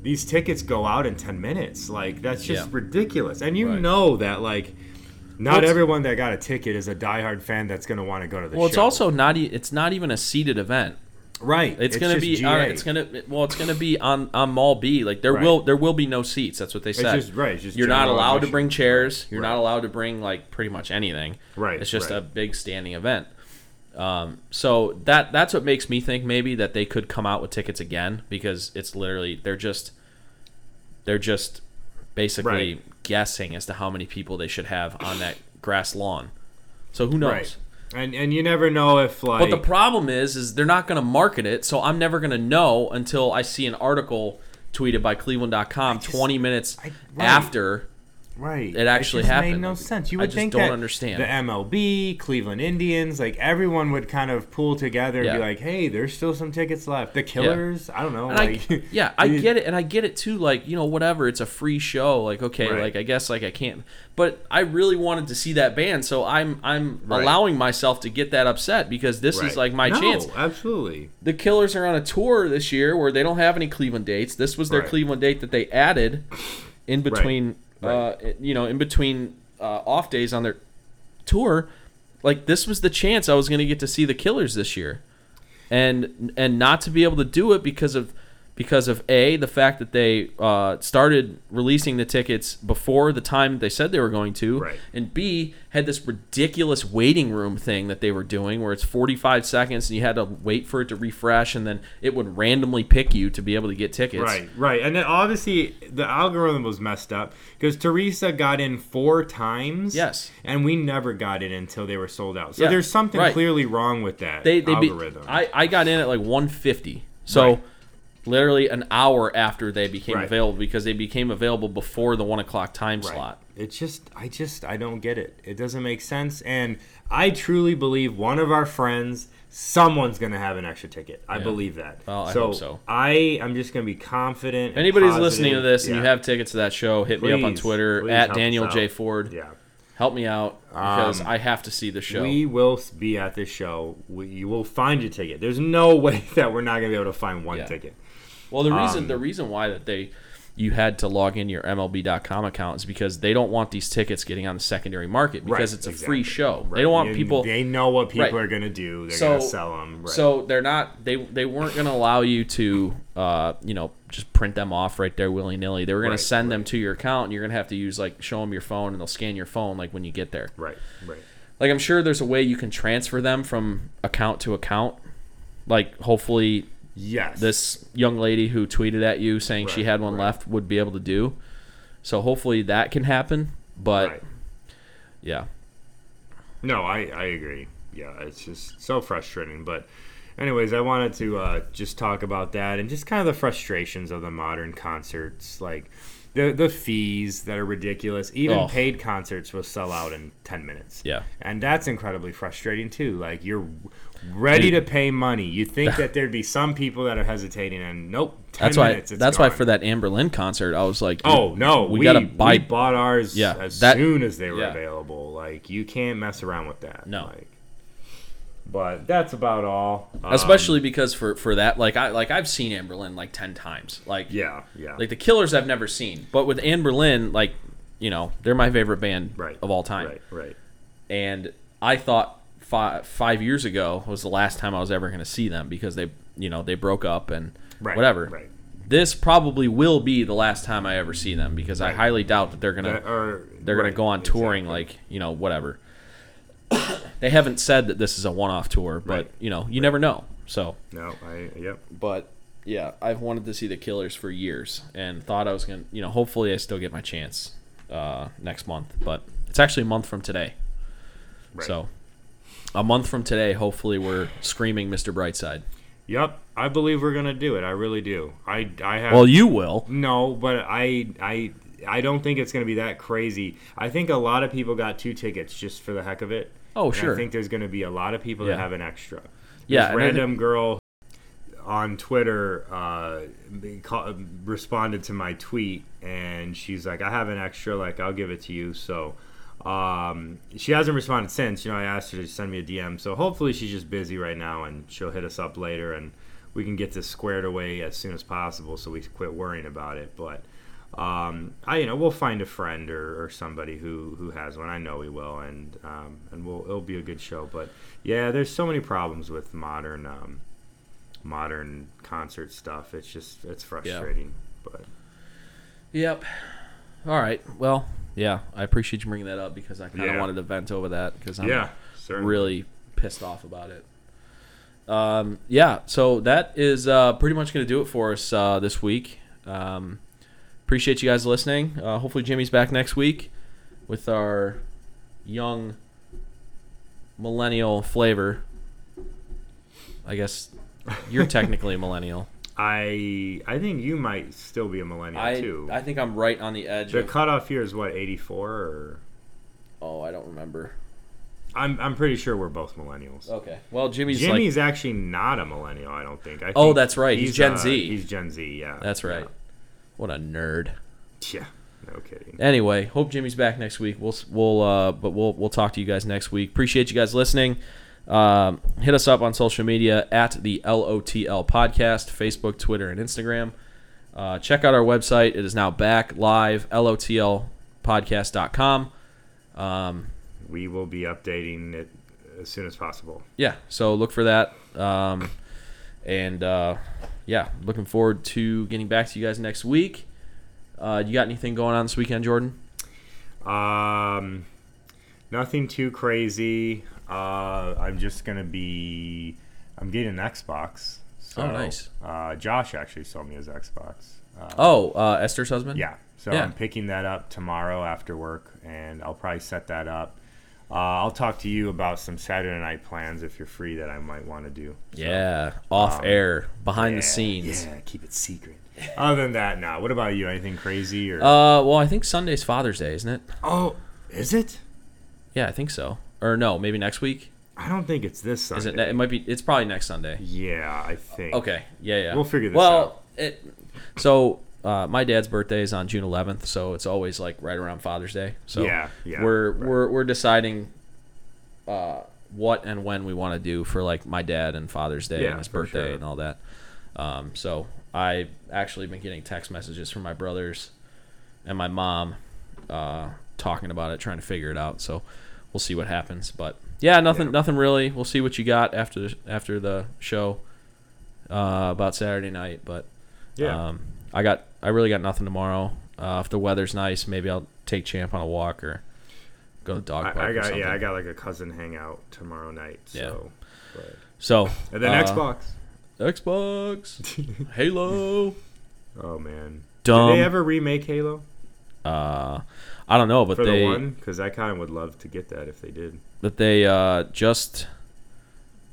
these tickets go out in 10 minutes. Like that's just Yeah. ridiculous. And you Right. know that like not Well, it's- everyone that got a ticket is a diehard fan that's going to want to go to the Well, show. it's also not. E- it's not even a seated event. right. It's, gonna be. Uh, it's gonna. Well, it's gonna be on on Mall B. Like there Right. will there will be no seats. That's what they said. just- right, it's just You're not allowed to bring chairs. You're Right. not allowed to bring like pretty much anything. Right, It's just right. a big standing event. Um, so that that's what makes me think maybe that they could come out with tickets again because it's literally they're just they're just basically Right. guessing as to how many people they should have on that grass lawn. So who knows? right. And and you never know if like But the problem is, is they're not going to market it, so I'm never going to know until I see an article tweeted by Cleveland.com 20 minutes I- right. after. Right. It actually just happened. Made no sense. You I would just think don't that understand. the MLB, Cleveland Indians, like everyone would kind of pull together and Yeah. be like, "Hey, there's still some tickets left." The Killers, I don't know. And like, I, yeah, I get it, and I get it too. Like you know, whatever. It's a free show. Like okay, Right. like I guess like I can't. But I really wanted to see that band, so I'm I'm Right. allowing myself to get that upset because this is like my no, chance. Absolutely. the Killers are on a tour this year where they don't have any Cleveland dates. This was their Right. Cleveland date that they added in between, Right. Uh, you know, in between uh, off days on their tour. Like this was the chance I was going to get to see the Killers this year, and and not to be able to do it because of because of a the fact that they uh, started releasing the tickets before the time they said they were going to, Right. and B had this ridiculous waiting room thing that they were doing where it's 45 seconds and you had to wait for it to refresh and then it would randomly pick you to be able to get tickets. Right, right. And then obviously the algorithm was messed up because Teresa got in four times. Yes. And we never got in until they were sold out. So Yeah, there's something right. clearly wrong with that They they be, algorithm. I I got in at like 150. So Right. Literally an hour after they became Right. available because they became available before the one o'clock time Right. slot. It's just, I just, I don't get it. It doesn't make sense. And I truly believe one of our friends, someone's going to have an extra ticket. I Yeah. believe that. Well, I so hope so. I am just going to be confident. Anybody's positive. listening to this and you have tickets to that show, hit me up on Twitter at Daniel J. Ford. Yeah. Help me out because Um, I have to see the show. We will be at this show. We, you will find your ticket. There's no way that we're not going to be able to find one Yeah. ticket. Well, the reason Um, the reason why that they you had to log in your MLB.com account is because they don't want these tickets getting on the secondary market because Right, it's a exactly. free show. Right. They don't want And people. They know what people Right. are going to do. They're so going to sell them. Right. so they're not they they weren't going to allow you to uh, you know just print them off right there willy nilly. They were going to send them to your account and you're going to have to use like show them your phone and they'll scan your phone like when you get there. right. Right. Like I'm sure there's a way you can transfer them from account to account. Like hopefully Yes. this young lady who tweeted at you saying she had one right. left would be able to do. So hopefully that can happen. But Right. yeah, No, I, I agree. Yeah, it's just so frustrating. But, anyways, I wanted to uh, just talk about that and just kind of the frustrations of the modern concerts. Like, the, the fees that are ridiculous. Even Oh. paid concerts will sell out in 10 minutes. Yeah. And that's incredibly frustrating, too. Like, you're ready to pay money. You think that there'd be some people that are hesitating, and nope, 10 that's why. minutes. it's That's why gone. for that Anberlin concert, I was like, Oh no, we, we, gotta buy. we bought ours Yeah, as that- soon as they were yeah. available. Like you can't mess around with that. No. Like, but that's about all. Um, especially because for for that, like I like I've seen Anberlin like ten times. Like yeah, yeah, like the Killers I've never seen, but with Anberlin, like you know, they're my favorite band right of all time. Right, right. and I thought five five years ago was the last time I was ever going to see them because they you know they broke up and Right, whatever. right. This probably will be the last time I ever see them because I highly doubt that they're gonna That- or- they're gonna go on touring exactly. like you know whatever. they haven't said that this is a one-off tour, but Right. you know you never know. So, No, I yep. but yeah, I've wanted to see the Killers for years and thought I was gonna you know hopefully I still get my chance uh, next month, but it's actually a month from today. Right. So, a month from today, hopefully, we're screaming Mr. Brightside. Yep, I believe we're gonna do it. I really do. I I have Well, you will. no, but I I I don't think it's gonna be that crazy. I think a lot of people got two tickets just for the heck of it. Oh, And sure. I think there's gonna be a lot of people Yeah. that have an extra. Yeah, This and I random girl on Twitter uh, be- ca- responded to my tweet, and she's like, "I have an extra. Like, I'll give it to you." So. Um, she hasn't responded since. You know, I asked her to send me a DM. So hopefully she's just busy right now, and she'll hit us up later, and we can get this squared away as soon as possible, so we can quit worrying about it. But um, I, you know, we'll find a friend or, or somebody who, who has one. I know we will, and um, and we'll it'll be a good show. But yeah, there's so many problems with modern um, modern concert stuff. It's just it's frustrating. But Yep. All right. Well, yeah, I appreciate you bringing that up because I kind of Yeah. wanted to vent over that because I'm yeah, certainly. really pissed off about it. Um, yeah, so that is uh, pretty much going to do it for us uh, this week. Um, appreciate you guys listening. Uh, hopefully, Jimmy's back next week with our young millennial flavor. I guess you're technically a millennial. I I think you might still be a millennial I too. I think I'm right on the edge. the Of, cutoff here is what 84 or oh, I don't remember. I'm I'm pretty sure we're both millennials. Okay. Well, Jimmy's, like Jimmy's actually not a millennial, I don't think. I Oh, that's right. He's Gen uh, Z. He's Gen Z, yeah. that's right. What a nerd. Yeah. No kidding. Anyway, hope Jimmy's back next week. We'll we'll uh, but we'll we'll talk to you guys next week. Appreciate you guys listening. Um, hit us up on social media at the LOTL podcast, Facebook, Twitter, and Instagram. Uh, check out our website. It is now back live, lotlpodcast.com. Um, We will be updating it as soon as possible. yeah, so look for that. Um, and uh, yeah, looking forward to getting back to you guys next week. Uh, you got anything going on this weekend, Jordan? Um, nothing too crazy. Uh, I'm just gonna be. I'm getting an Xbox. So, Oh, nice. Uh, Josh actually sold me his Xbox. Uh, Oh, uh, Esther's husband? Yeah. So Yeah. I'm picking that up tomorrow after work, and I'll probably set that up. Uh, I'll talk to you about some Saturday night plans if you're free that I might want to do. So, Yeah, off air, behind the scenes. Yeah, keep it secret. Other than that, nah. What about you? Anything crazy or? Uh, well, I think Sunday's Father's Day, isn't it? oh, is it? Yeah, I think so. Or no, maybe next week. I don't think it's this Is Sunday. it? It might be. It's probably next Sunday. Yeah, I think. Okay. Yeah, yeah. We'll figure this well, out. it. So uh, my dad's birthday is on June 11th, so it's always like right around Father's Day. So Yeah, yeah, we're right. we're we're deciding uh, what and when we want to do for like my dad and Father's Day Yeah, and his birthday sure. and all that. Um, so I actually been getting text messages from my brothers and my mom uh, talking about it, trying to figure it out. So we'll see what happens. But yeah, nothing, Yeah. nothing really. We'll see what you got after the, after the show uh, about Saturday night. But Yeah. um, I got, I really got nothing tomorrow. Uh, if the weather's nice, maybe I'll take Champ on a walk or go to the dog park. I, I got yeah, I got like a cousin hangout tomorrow night. Yeah. So, but- So and then uh, Xbox. Xbox, Halo. Oh man. Dumb. Did they ever remake Halo uh, I don't know, but for they, the one? Because I kind of would love to get that if they did. but they uh, just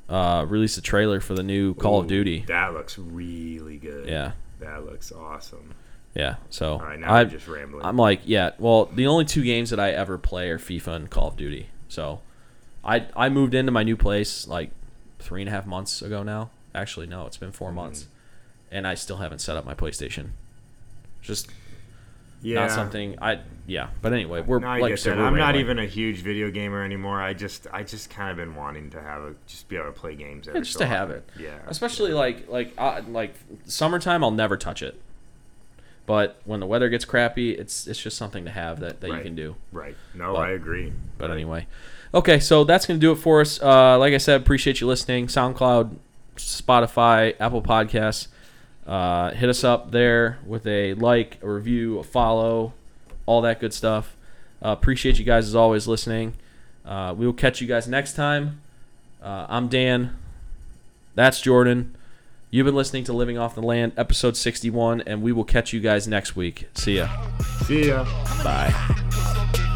uh, released a trailer for the new Call of Duty. That looks really good. Yeah, That looks awesome. yeah. So All right, now I, I'm just rambling. I'm like, yeah. Well, the only two games that I ever play are FIFA and Call of Duty. So, I I moved into my new place like three and a half months ago now. Actually, no, it's been 4 Mm-hmm. months, and I still haven't set up my PlayStation. Just yeah. not something I yeah. But anyway, we're No, like I get said, that. we're I'm not even a huge video gamer anymore. I just, I just kind of been wanting to have a, just be able to play games. Yeah, just so to have it. Yeah. Especially like like uh, like summertime, I'll never touch it. But when the weather gets crappy, it's it's just something to have that, that you can do. Right. No, But- I agree. But Right. anyway, okay, so that's gonna do it for us. Uh, like I said, appreciate you listening. SoundCloud, Spotify, Apple Podcasts. Uh, hit us up there with a like, a review, a follow, all that good stuff. Uh, appreciate you guys as always listening. Uh, we will catch you guys next time. Uh, I'm Dan. That's Jordan. You've been listening to Living Off the Land, episode 61, and we will catch you guys next week. See ya. See ya. Bye.